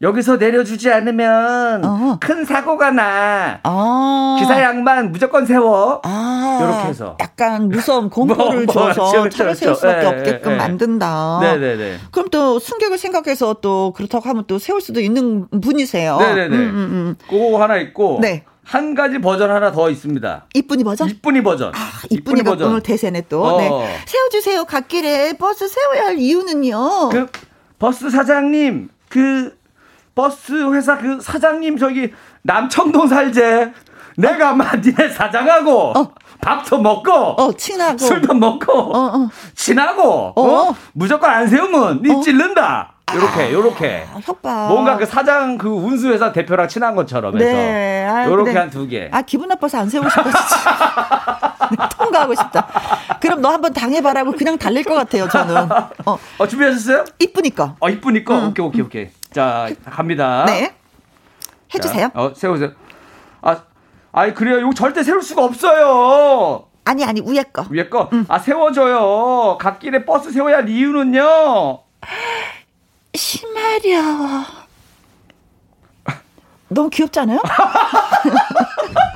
여기서 내려주지 않으면 어허. 큰 사고가 나. 아. 기사 양반 무조건 세워. 아. 이렇게 해서. 약간 무서운 공포를 뭐, 뭐, 줘서 그렇죠, 차를 세울 수밖에 네, 없게끔 네. 만든다. 네네네. 네, 그럼 또 승객을 생각해서 또 그렇다고 하면 또 세울 수도 있는 분이세요. 네네네. 음, 음, 음. 그거 하나 있고. 네. 한 가지 버전 하나 더 있습니다. 이쁜이 버전? 이쁜이 버전. 아, 이쁜이, 이쁜이 버전. 오늘 대세네 또. 어. 네. 세워주세요. 갓길에 버스 세워야 할 이유는요. 그 버스 사장님, 그 버스 회사 그 사장님 저기 남청동 살제. 내가 어? 막 니네 사장하고 어. 밥도 먹고 어, 친하고 술도 먹고 어, 어. 친하고 어? 어? 무조건 안 세우면 니 찔른다. 요렇게, 요렇게. 아, 협박. 뭔가 그 사장 그 운수 회사 대표랑 친한 것처럼 해서. 네. 아, 요렇게 한 두 개. 아, 기분 나빠서 안 세우고 싶다, 진짜. 통과하고 싶다. 그럼 너 한번 당해봐라고 그냥 달릴 것 같아요, 저는. 어. 어 준비하셨어요? 이쁘니까. 어, 이쁘니까? 음. 오케이, 오케이, 오케이. 자, 갑니다. 네. 해주세요. 자, 어, 세우세요. 아, 아이, 그래요. 이거 절대 세울 수가 없어요. 아니, 아니, 위에 거. 위에 거? 음. 아, 세워줘요. 갓길에 버스 세워야 할 이유는요? 심하려. 너무 귀엽지 않아요?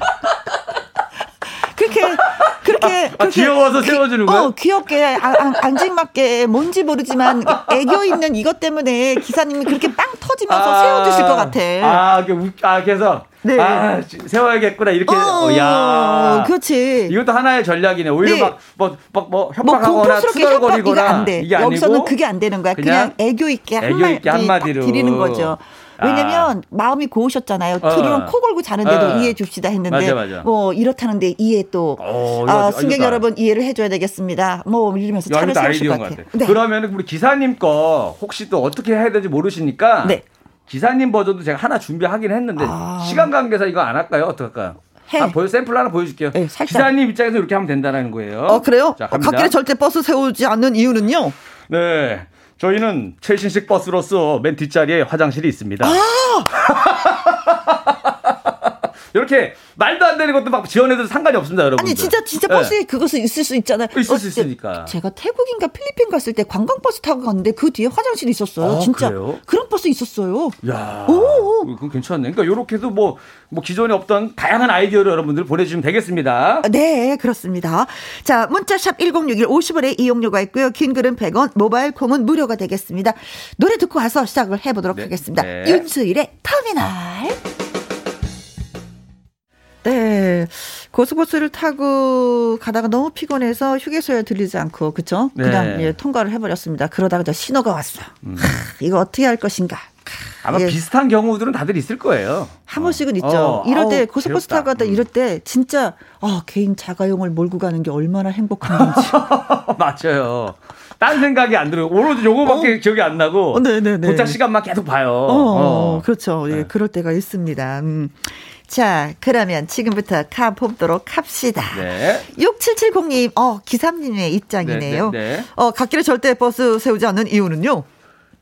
그렇게 아, 귀여워서 세워주는 거야? 어, 귀엽게 아, 아, 앙증맞게 뭔지 모르지만 애교 있는 이것 때문에 기사님이 그렇게 빵 터지면서 아, 세워주실 것 같아. 아, 아 그래서 네. 아, 세워야겠구나 이렇게. 어, 어, 야, 그렇지. 이것도 하나의 전략이네. 오히려 네. 막뭐뭐 뭐, 뭐 협박하거나 뭐 투덜거리거나 안 돼. 여기서는 그게 안 되는 거야. 그냥, 그냥 애교 있게 애교 있게 한마디로 드리는 거죠. 왜냐면 아. 마음이 고우셨잖아요. 어. 둘이는 코 골고 자는데도 어. 이해해 줍시다 했는데 맞아, 맞아. 뭐 이렇다는데 이해 또 어, 아, 승객 여러분 이해를 해줘야 되겠습니다. 뭐 이러면서 차를 세우실 것 같아요. 네. 그러면 우리 기사님 거 혹시 또 어떻게 해야 되는지 모르시니까 네. 기사님 버전도 제가 하나 준비하긴 했는데 아. 시간 관계상 이거 안 할까요? 어떡할까요? 해. 한 보여 샘플 하나 보여줄게요. 네, 기사님 입장에서 이렇게 하면 된다는 거예요. 어 그래요? 자, 갓길에 절대 버스 세우지 않는 이유는요? 네. 저희는 최신식 버스로서 맨 뒷자리에 화장실이 있습니다. 아! 이렇게 말도 안 되는 것도 막 지원해도 상관이 없습니다, 여러분. 아니 진짜 진짜 버스에 네. 그것은 있을 수 있잖아요. 있을 어, 수 있으니까. 제가 태국인가 필리핀 갔을 때 관광 버스 타고 갔는데 그 뒤에 화장실이 있었어요. 아, 진짜 그래요? 그런 버스 있었어요. 야, 오, 그건 괜찮네. 그러니까 이렇게도 뭐뭐 뭐 기존에 없던 다양한 아이디어를 여러분들 보내주시면 되겠습니다. 네, 그렇습니다. 자, 문자샵 1061 50원의 이용료가 있고요. 긴 글은 100원, 모바일 콩은 무료가 되겠습니다. 노래 듣고 와서 시작을 해보도록 네, 하겠습니다. 네. 윤수일의 터미널. 네. 고속버스를 타고 가다가 너무 피곤해서 휴게소에 들리지 않고, 그쵸? 그냥 네. 예, 통과를 해버렸습니다. 그러다가 저 신호가 왔어. 음. 하, 이거 어떻게 할 것인가. 아마 예. 비슷한 경우들은 다들 있을 거예요. 한 번씩은 어. 있죠. 어. 이럴 때 고속버스 타고 가다 음. 이럴 때 진짜 어, 개인 자가용을 몰고 가는 게 얼마나 행복한 건지. 맞아요. 딴 생각이 안 들어요. 오로지 요거밖에 어? 기억이 안 나고. 네네네. 도착 시간만 계속 봐요. 어, 어. 그렇죠. 예, 네. 그럴 때가 있습니다. 음. 자, 그러면 지금부터 가보도록 합시다. 네. 6770님, 어, 기사님의 입장이네요. 네, 네, 네. 어, 갓길에 절대 버스 세우지 않는 이유는요?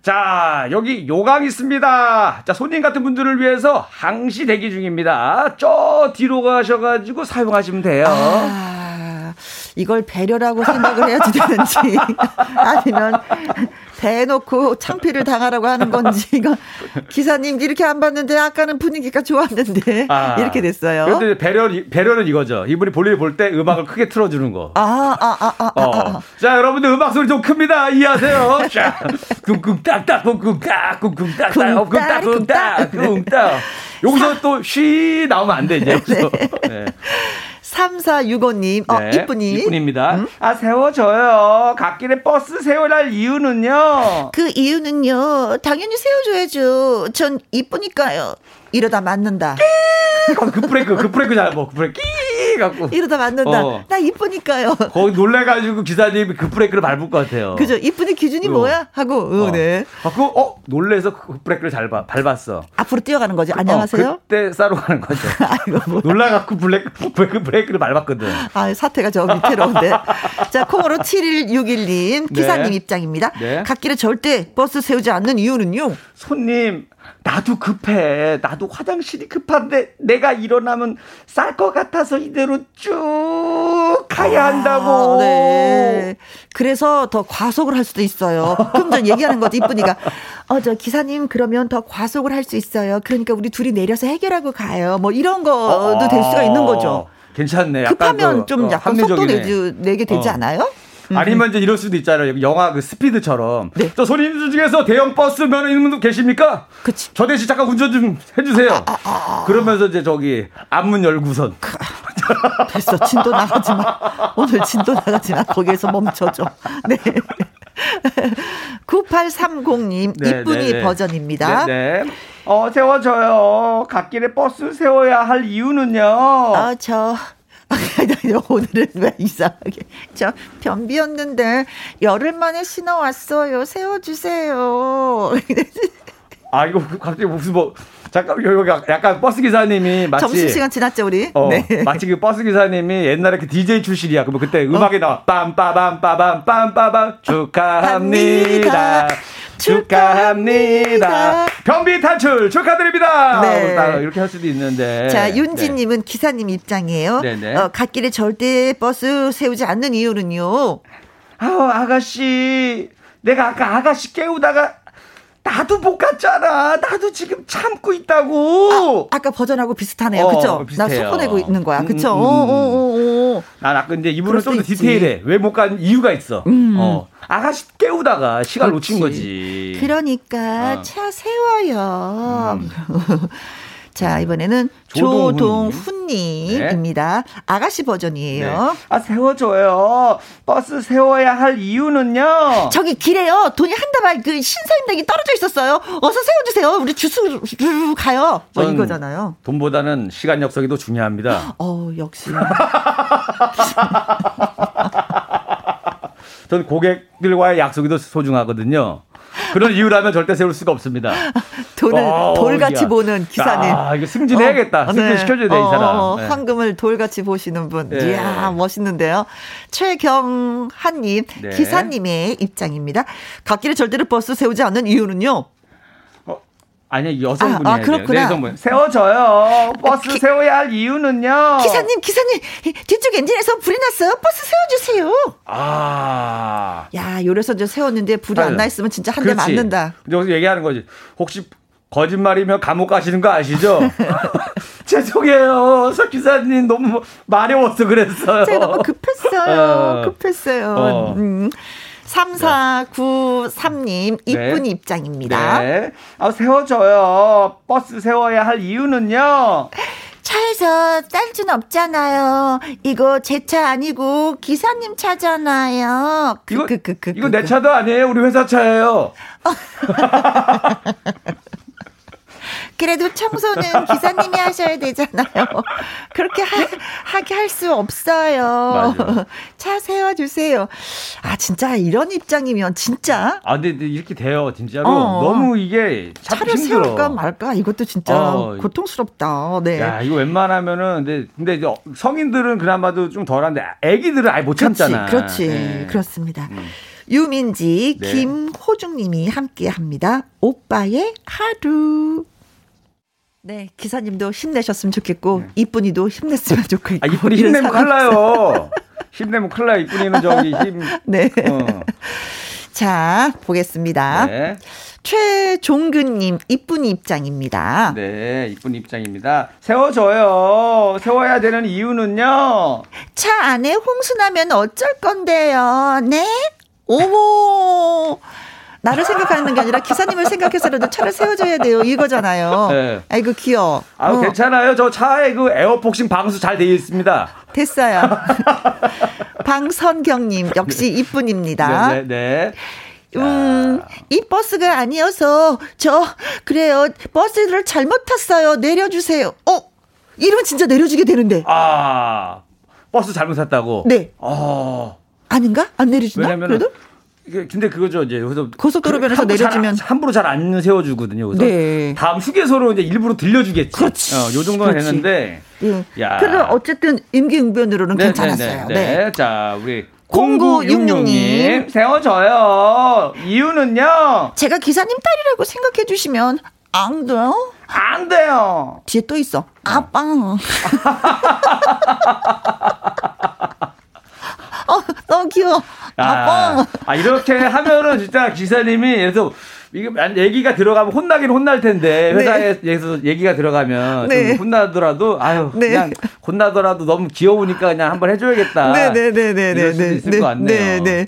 자, 여기 요강 있습니다. 자, 손님 같은 분들을 위해서 항시 대기 중입니다. 저 뒤로 가셔가지고 사용하시면 돼요. 아, 이걸 배려라고 생각을 해야지 되는지, 아니면 대놓고 창피를 당하라고 하는 건지 이거 기사님 이렇게 안 봤는데 아까는 분위기가 좋았는데 아, 이렇게 됐어요. 그런데 배려 배려는 이거죠. 이분이 볼일 볼 때 음악을 크게 틀어주는 거. 아아아 아, 아, 어. 아, 자 여러분들 음악 소리 좀 큽니다. 이해하세요. 자 쿵쿵 딱딱 쿵쿵 딱 쿵쿵 딱딱 쿵쿵 딱 쿵쿵 딱 쿵쿵 딱 여기서 또 쉬 나오면 안 돼, 이제. 네. 네. 3465님, 어, 네, 이쁜이. 이쁜입니다. 음? 아, 세워줘요. 갓길에 버스 세워랄 이유는요? 그 이유는요, 당연히 세워줘야죠. 전 이쁘니까요. 이러다 맞는다. 그 브레이크, 그 브레이크 잘, 뭐, 그 브레이크, 끼! 갖고. 이러다 맞는다. 어. 나 이쁘니까요. 거기 놀래가지고 기사님이 그 브레이크를 밟을 것 같아요. 그죠. 이쁘니 기준이 어. 뭐야? 하고, 어, 네. 아, 그, 어, 놀래서 그 브레이크를 잘 밟, 밟았어. 앞으로 뛰어가는 거지. 안녕하세요? 어, 그때 싸러 가는 거죠. 아이고, 뭐. 놀라갖고 브레이크, 그 브레이크를 밟았거든. 아, 사태가 저 밑에로운데. 자, 콩으로 7161님, 기사님 네. 입장입니다. 네. 갓길에 절대 버스 세우지 않는 이유는요? 손님, 나도 급해. 나도 화장실이 급한데 내가 일어나면 쌀 것 같아서 이대로 쭉 가야 아, 한다고. 아, 네. 그래서 더 과속을 할 수도 있어요. 그럼 전 얘기하는 거지 이쁘니까. 어, 저 기사님 그러면 더 과속을 할 수 있어요. 그러니까 우리 둘이 내려서 해결하고 가요. 뭐 이런 거도 될 수가 있는 거죠. 괜찮네. 급하면 그, 좀 어, 약간 속도 내지, 내게 되지 어. 않아요? 음. 아니면 이제 이럴 수도 있잖아요. 영화 그 스피드처럼. 네. 저 손님들 중에서 대형 버스 면허 있는 분도 계십니까? 그치. 저 대신 잠깐 운전 좀 해주세요. 아, 아, 아, 아. 그러면서 이제 저기 앞문 열구선. 그, 됐어. 진도 나가지 마. 오늘 진도 나가지 마. 거기에서 멈춰줘. 네. 9830님, 네, 이쁜이 네, 네. 버전입니다. 네, 네. 어, 세워줘요. 갓길에 버스 세워야 할 이유는요? 어, 저, 오늘은 왜 이상하게. 저 변비였는데 열흘 만에 신어 왔어요. 세워주세요. 아, 이거 갑자기 무슨 뭐, 잠깐, 여기 약간 버스 기사님이 마치. 점심 시간 지났죠, 우리? 어, 네. 마치 그 버스 기사님이 옛날에 그 DJ 출신이야. 그러면 그때 음악이 어. 나와. 빰빠밤, 빠밤, 빰빠밤, 축하합니다. 축하합니다. 변비 탈출 축하드립니다. 네. 이렇게 할 수도 있는데. 자, 윤지님은 네. 기사님 입장이에요. 네네. 어, 갓길에 절대 버스 세우지 않는 이유는요. 아, 아가씨. 내가 아까 아가씨 깨우다가 나도 못 갔잖아. 나도 지금 참고 있다고. 아, 까 버전하고 비슷하네요. 어, 그쵸? 나 속보내고 있는 거야. 그쵸? 음, 음, 음. 어, 어, 어, 어. 난 아까 근데 이분은 좀 더 디테일해. 왜 못 간 이유가 있어. 음. 어. 아가씨 깨우다가 시간 놓친 거지. 그러니까 어. 차 세워요. 음. 자, 이번에는 조동훈님입니다. 네. 아가씨 버전이에요. 네. 아, 세워줘요. 버스 세워야 할 이유는요? 저기 길에요. 돈이 한 다발 그 신사임당이 떨어져 있었어요. 어서 세워주세요. 우리 주스 가요. 뭐 이거잖아요. 돈보다는 시간 역석이 더 중요합니다. 어, 역시. 전 고객들과의 약속이 더 소중하거든요. 그런 이유라면 절대 세울 수가 없습니다. 돈을 어, 돌같이 야. 보는 기사님. 아, 이거 승진해야겠다. 어, 승진 네. 시켜줘야 돼, 이 사람. 어, 네. 황금을 돌같이 보시는 분. 네. 이야, 멋있는데요. 최경한님, 네. 기사님의 입장입니다. 갓길에 절대로 버스 세우지 않는 이유는요? 아니 여성분이 아, 아 그렇구나. 여성분 세워줘요. 버스 기, 세워야 할 이유는요. 기사님, 기사님 뒤쪽 엔진에서 불이 났어요. 버스 세워주세요. 아, 야, 요래서 저 세웠는데 불이 안 나 있으면 진짜 한 대 맞는다. 여기서 얘기하는 거지. 혹시 거짓말이면 감옥 가시는 거 아시죠? 죄송해요. 서 기사님 너무 마려워서 그랬어요. 제가 너무 급했어요. 어. 급했어요. 어. 음. 3493님, 이쁜 네. 입장입니다. 네. 아, 세워줘요. 버스 세워야 할 이유는요? 차에서 쌀 수는 없잖아요. 이거 제 차 아니고 기사님 차잖아요. 그, 이거, 그, 그, 그, 이거 내 차도 아니에요. 우리 회사 차예요. 그래도 청소는 기사님이 하셔야 되잖아요. 그렇게 하, 하게 할 수 없어요. 맞아. 차 세워주세요. 아, 진짜 이런 입장이면 진짜. 아, 근데, 이렇게 돼요, 진짜로. 어. 너무 이게 참 차를 힘들어. 세울까 말까 이것도 진짜 어. 고통스럽다. 네. 야, 이거 웬만하면은, 근데, 근데 성인들은 그나마도 좀 덜한데, 애기들은 아예 못 참잖아. 그렇지, 그렇지. 네. 그렇습니다. 음. 유민지, 네. 김호중님이 함께 합니다. 오빠의 하루. 네, 기사님도 힘내셨으면 좋겠고, 네. 이쁜이도 힘냈으면 좋겠고. 아, 이쁜이 힘내면 큰일 나요. 힘내면 큰일 나요. 이쁜이는 저기 힘. 네. 어. 자, 보겠습니다. 네. 최종근님, 이쁜이 입장입니다. 네, 이쁜 입장입니다. 세워줘요. 세워야 되는 이유는요? 차 안에 홍수나면 어쩔 건데요. 네? 어머! 나를 생각하는 게 아니라 기사님을 생각해서라도 차를 세워줘야 돼요. 이거잖아요. 네. 아이고, 귀여워. 아, 어. 괜찮아요. 저 차에 그 에어폭싱 방수 잘 되어 있습니다. 됐어요. 방선경님, 역시 이쁜입니다. 네, 네. 네. 음, 이 버스가 아니어서, 저, 그래요. 버스를 잘못 탔어요. 내려주세요. 어? 이러면 진짜 내려주게 되는데. 아, 버스 잘못 탔다고? 네. 어. 아닌가? 안 내려주나? 왜냐면 그래도? 근데 그거죠 이제 그래서 고속도로 변에서 그, 내려주면 잘, 함부로 잘 안 세워주거든요. 그래서 네. 다음 휴게소로 이제 일부러 들려주겠지. 그렇지. 어, 요 정도는 그렇지. 했는데. 예. 야. 그래 어쨌든 임기응변으로는 네, 괜찮았어요. 네. 네, 네. 네. 자 우리 0966님 세워줘요. 이유는요? 제가 기사님 딸이라고 생각해 주시면 안 돼요? 안 돼요. 뒤에 또 있어. 아빵. 어, 너무 귀여워. 아, 아, 이렇게 하면은 진짜 기사님이 그래서 이게 얘기가 들어가면 혼나긴 혼날 텐데 네. 회사에서 네. 얘기가 들어가면 네. 좀 혼나더라도 아유 네. 그냥 혼나더라도 너무 귀여우니까 그냥 한번 해줘야겠다. 네네네네. 네, 이럴 수도 있을 네. 것 같네요. 네.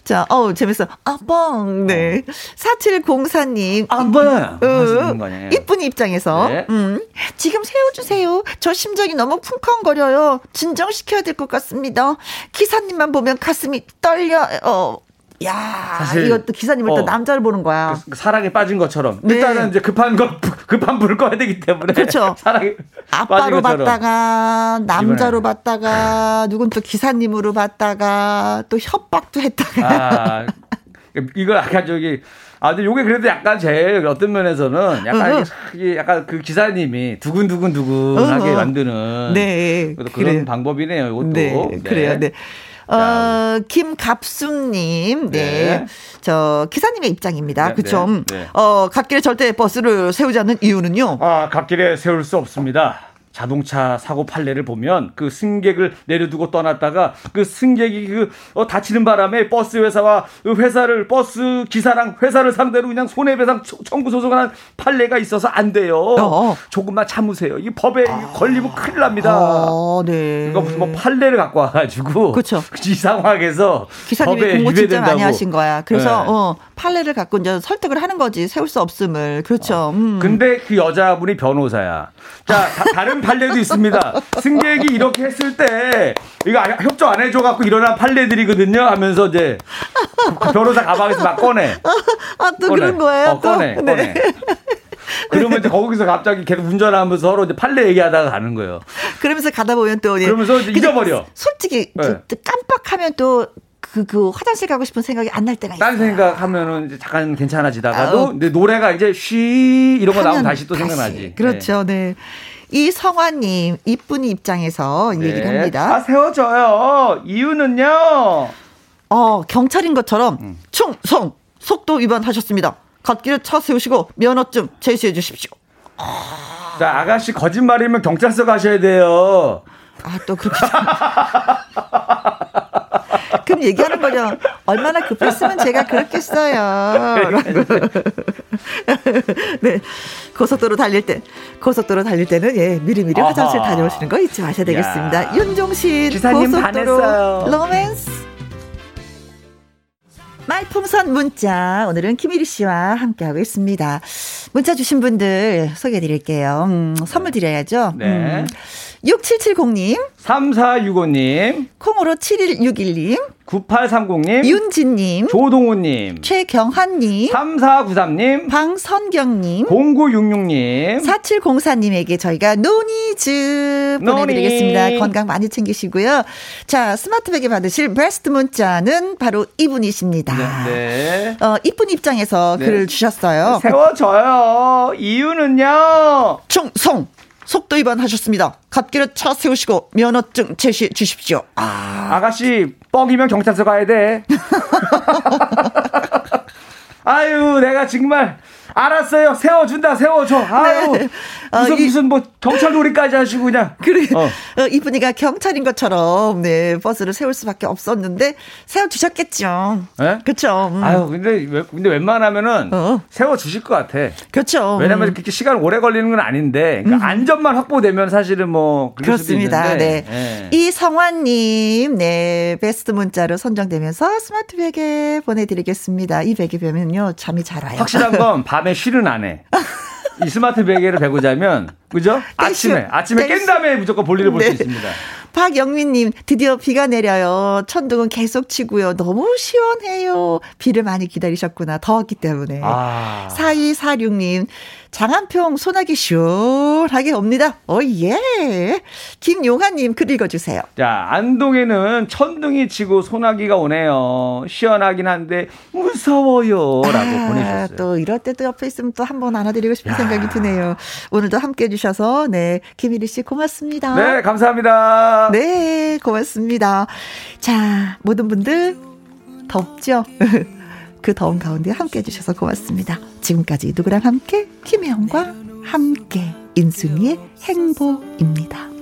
네. 자, 어우, 재밌어. 아 뻥. 네. 어. 4704님. 아뻥. 어, 이쁜 입장에서. 네. 음. 지금 세워주세요. 저 심장이 너무 쿵쾅거려요. 진정시켜야 될 것 같습니다. 기사님만 보면 가슴이 떨려요. 야, 사실 이것도 기사님을 어, 또 남자를 보는 거야. 그 사랑에 빠진 것처럼 네. 일단은 이제 급한 거 급한 불을 꺼야 되기 때문에 그렇죠. 사랑에 아빠로 봤다가 남자로 이번에. 봤다가 누군 또 기사님으로 봤다가 또 협박도 했다가 아, 이거 약간 저기 아, 근데 요게 그래도 약간 제 어떤 면에서는 약간 어 약간 그 기사님이 두근두근 두근하게 만드는 네. 그런 그래요. 방법이네요. 이것도. 네, 네. 그래요. 네. 어, 김갑숙님, 네. 네. 저, 기사님의 입장입니다. 네, 그쵸? 네, 네. 어, 갓길에 절대 버스를 세우지 않는 이유는요? 아, 갓길에 세울 수 없습니다. 자동차 사고 판례를 보면 그 승객을 내려두고 떠났다가 그 승객이 그 어, 다치는 바람에 버스 회사와 그 회사를 버스 기사랑 회사를 상대로 그냥 손해배상 청구 소송하는 판례가 있어서 안 돼요. 어. 조금만 참으세요. 이 법에 아. 걸리면 큰일 납니다. 아, 네. 이거 무슨 뭐 판례를 갖고 와가지고 그렇죠. 이 상황에서 기사님이 공부 진짜 많이 하신 거야. 그래서 네. 어, 판례를 갖고 이제 설득을 하는 거지 세울 수 없음을 그렇죠. 음. 근데 그 여자분이 변호사야. 자 다, 른 판례도 있습니다. 승객이 이렇게 했을 때 이거 협조 안 해줘갖고 일어난 판례들이거든요. 하면서 이제 그 변호사 가방에서 막 꺼내. 아또 그런 거예요? 어, 꺼내 네. 꺼내. 그러면 이제 거기서 갑자기 계속 운전하면서 서로 이제 판례 얘기하다가 가는 거예요. 그러면서 가다 보면 또 그러면서 잊어버려. 솔직히 네. 깜빡하면 또 그, 그, 화장실 가고 싶은 생각이 안 날 때가 있어요. 딴 생각하면은 이제 잠깐 괜찮아지다가도, 아, 근데 노래가 이제 쉬, 이런 거 나오면 다시 또. 생각나지. 그렇죠, 네. 네. 이 성화님, 이쁜 입장에서 네. 얘기를 합니다. 아, 세워줘요. 이유는요? 어, 경찰인 것처럼 음. 충성! 속도 위반하셨습니다. 갓길에 차 세우시고 면허증 제시해 주십시오. 자, 아가씨 거짓말이면 경찰서 가셔야 돼요. 아, 또 그렇게. 그럼 얘기하는 거죠. 얼마나 급했으면 제가 그렇겠어요. 네. 고속도로 달릴 때, 고속도로 달릴 때는 예, 미리미리 어허. 화장실 다녀오시는 거 잊지 마셔야 되겠습니다. 야. 윤종신 고속도로 반했어요. 로맨스. 말풍선 문자 오늘은 김일희 씨와 함께하고 있습니다. 문자 주신 분들 소개해 드릴게요. 음, 선물 드려야죠. 네. 음. 6770님. 3465님. 콩으로 7161님. 9830님, 윤진님, 조동우님, 최경환님, 3493님, 방선경님, 0966님, 4704님에게 저희가 노니즈 보내드리겠습니다. 건강 많이 챙기시고요. 자, 스마트백에 받으실 베스트 문자는 바로 이분이십니다. 네. 네. 어, 이쁜 입장에서 네. 글을 주셨어요. 세워져요. 이유는요. 충성! 속도 위반하셨습니다. 갓길에 차 세우시고 면허증 제시해 주십시오. 아. 아가씨, 뻥이면 경찰서 가야 돼. 아유, 내가 정말 알았어요. 세워준다, 세워줘. 아유. 네. 어, 무슨, 이, 무슨 뭐 경찰 놀이까지 하시고 그냥. 그래. 어. 어, 이분이가 경찰인 것처럼 네, 버스를 세울 수밖에 없었는데 세워주셨겠죠. 네? 그쵸. 음. 아유, 근데, 근데 웬만하면은 어. 세워주실 것 같아. 그렇죠. 왜냐면 음. 그렇게 시간 오래 걸리는 건 아닌데 그러니까 음. 안전만 확보되면 사실은 뭐. 그렇습니다. 네. 네. 이성환님, 네, 베스트 문자로 선정되면서 스마트 베개 보내드리겠습니다. 이 베개 베면요, 잠이 잘 와요. 확실한 건 밤에 쉬는 안 해. 이 스마트 베개를 베고 자면 그죠? 아침에 아침에 깬 다음에 무조건 볼일을 볼수 네. 있습니다. 박영민님, 드디어 비가 내려요. 천둥은 계속 치고요. 너무 시원해요. 비를 많이 기다리셨구나. 더웠기 때문에. 아. 4246님, 장한평 소나기 시원하게 옵니다. 오, 예. 김용하님, 글 읽어주세요. 자, 안동에는 천둥이 치고 소나기가 오네요. 시원하긴 한데, 무서워요. 라고 아, 보내주셨어요. 또 이럴 때도 옆에 있으면 또 한 번 안아드리고 싶은 야. 생각이 드네요. 오늘도 함께 해 주 셔서, 네. 김일희 씨 고맙습니다. 네, 감사합니다. 네, 고맙습니다. 자, 모든 분들 덥죠? 그 더운 가운데 함께 해주셔서 고맙습니다. 지금까지 누구랑 함께? 김혜영과 함께 인순이의 행복입니다.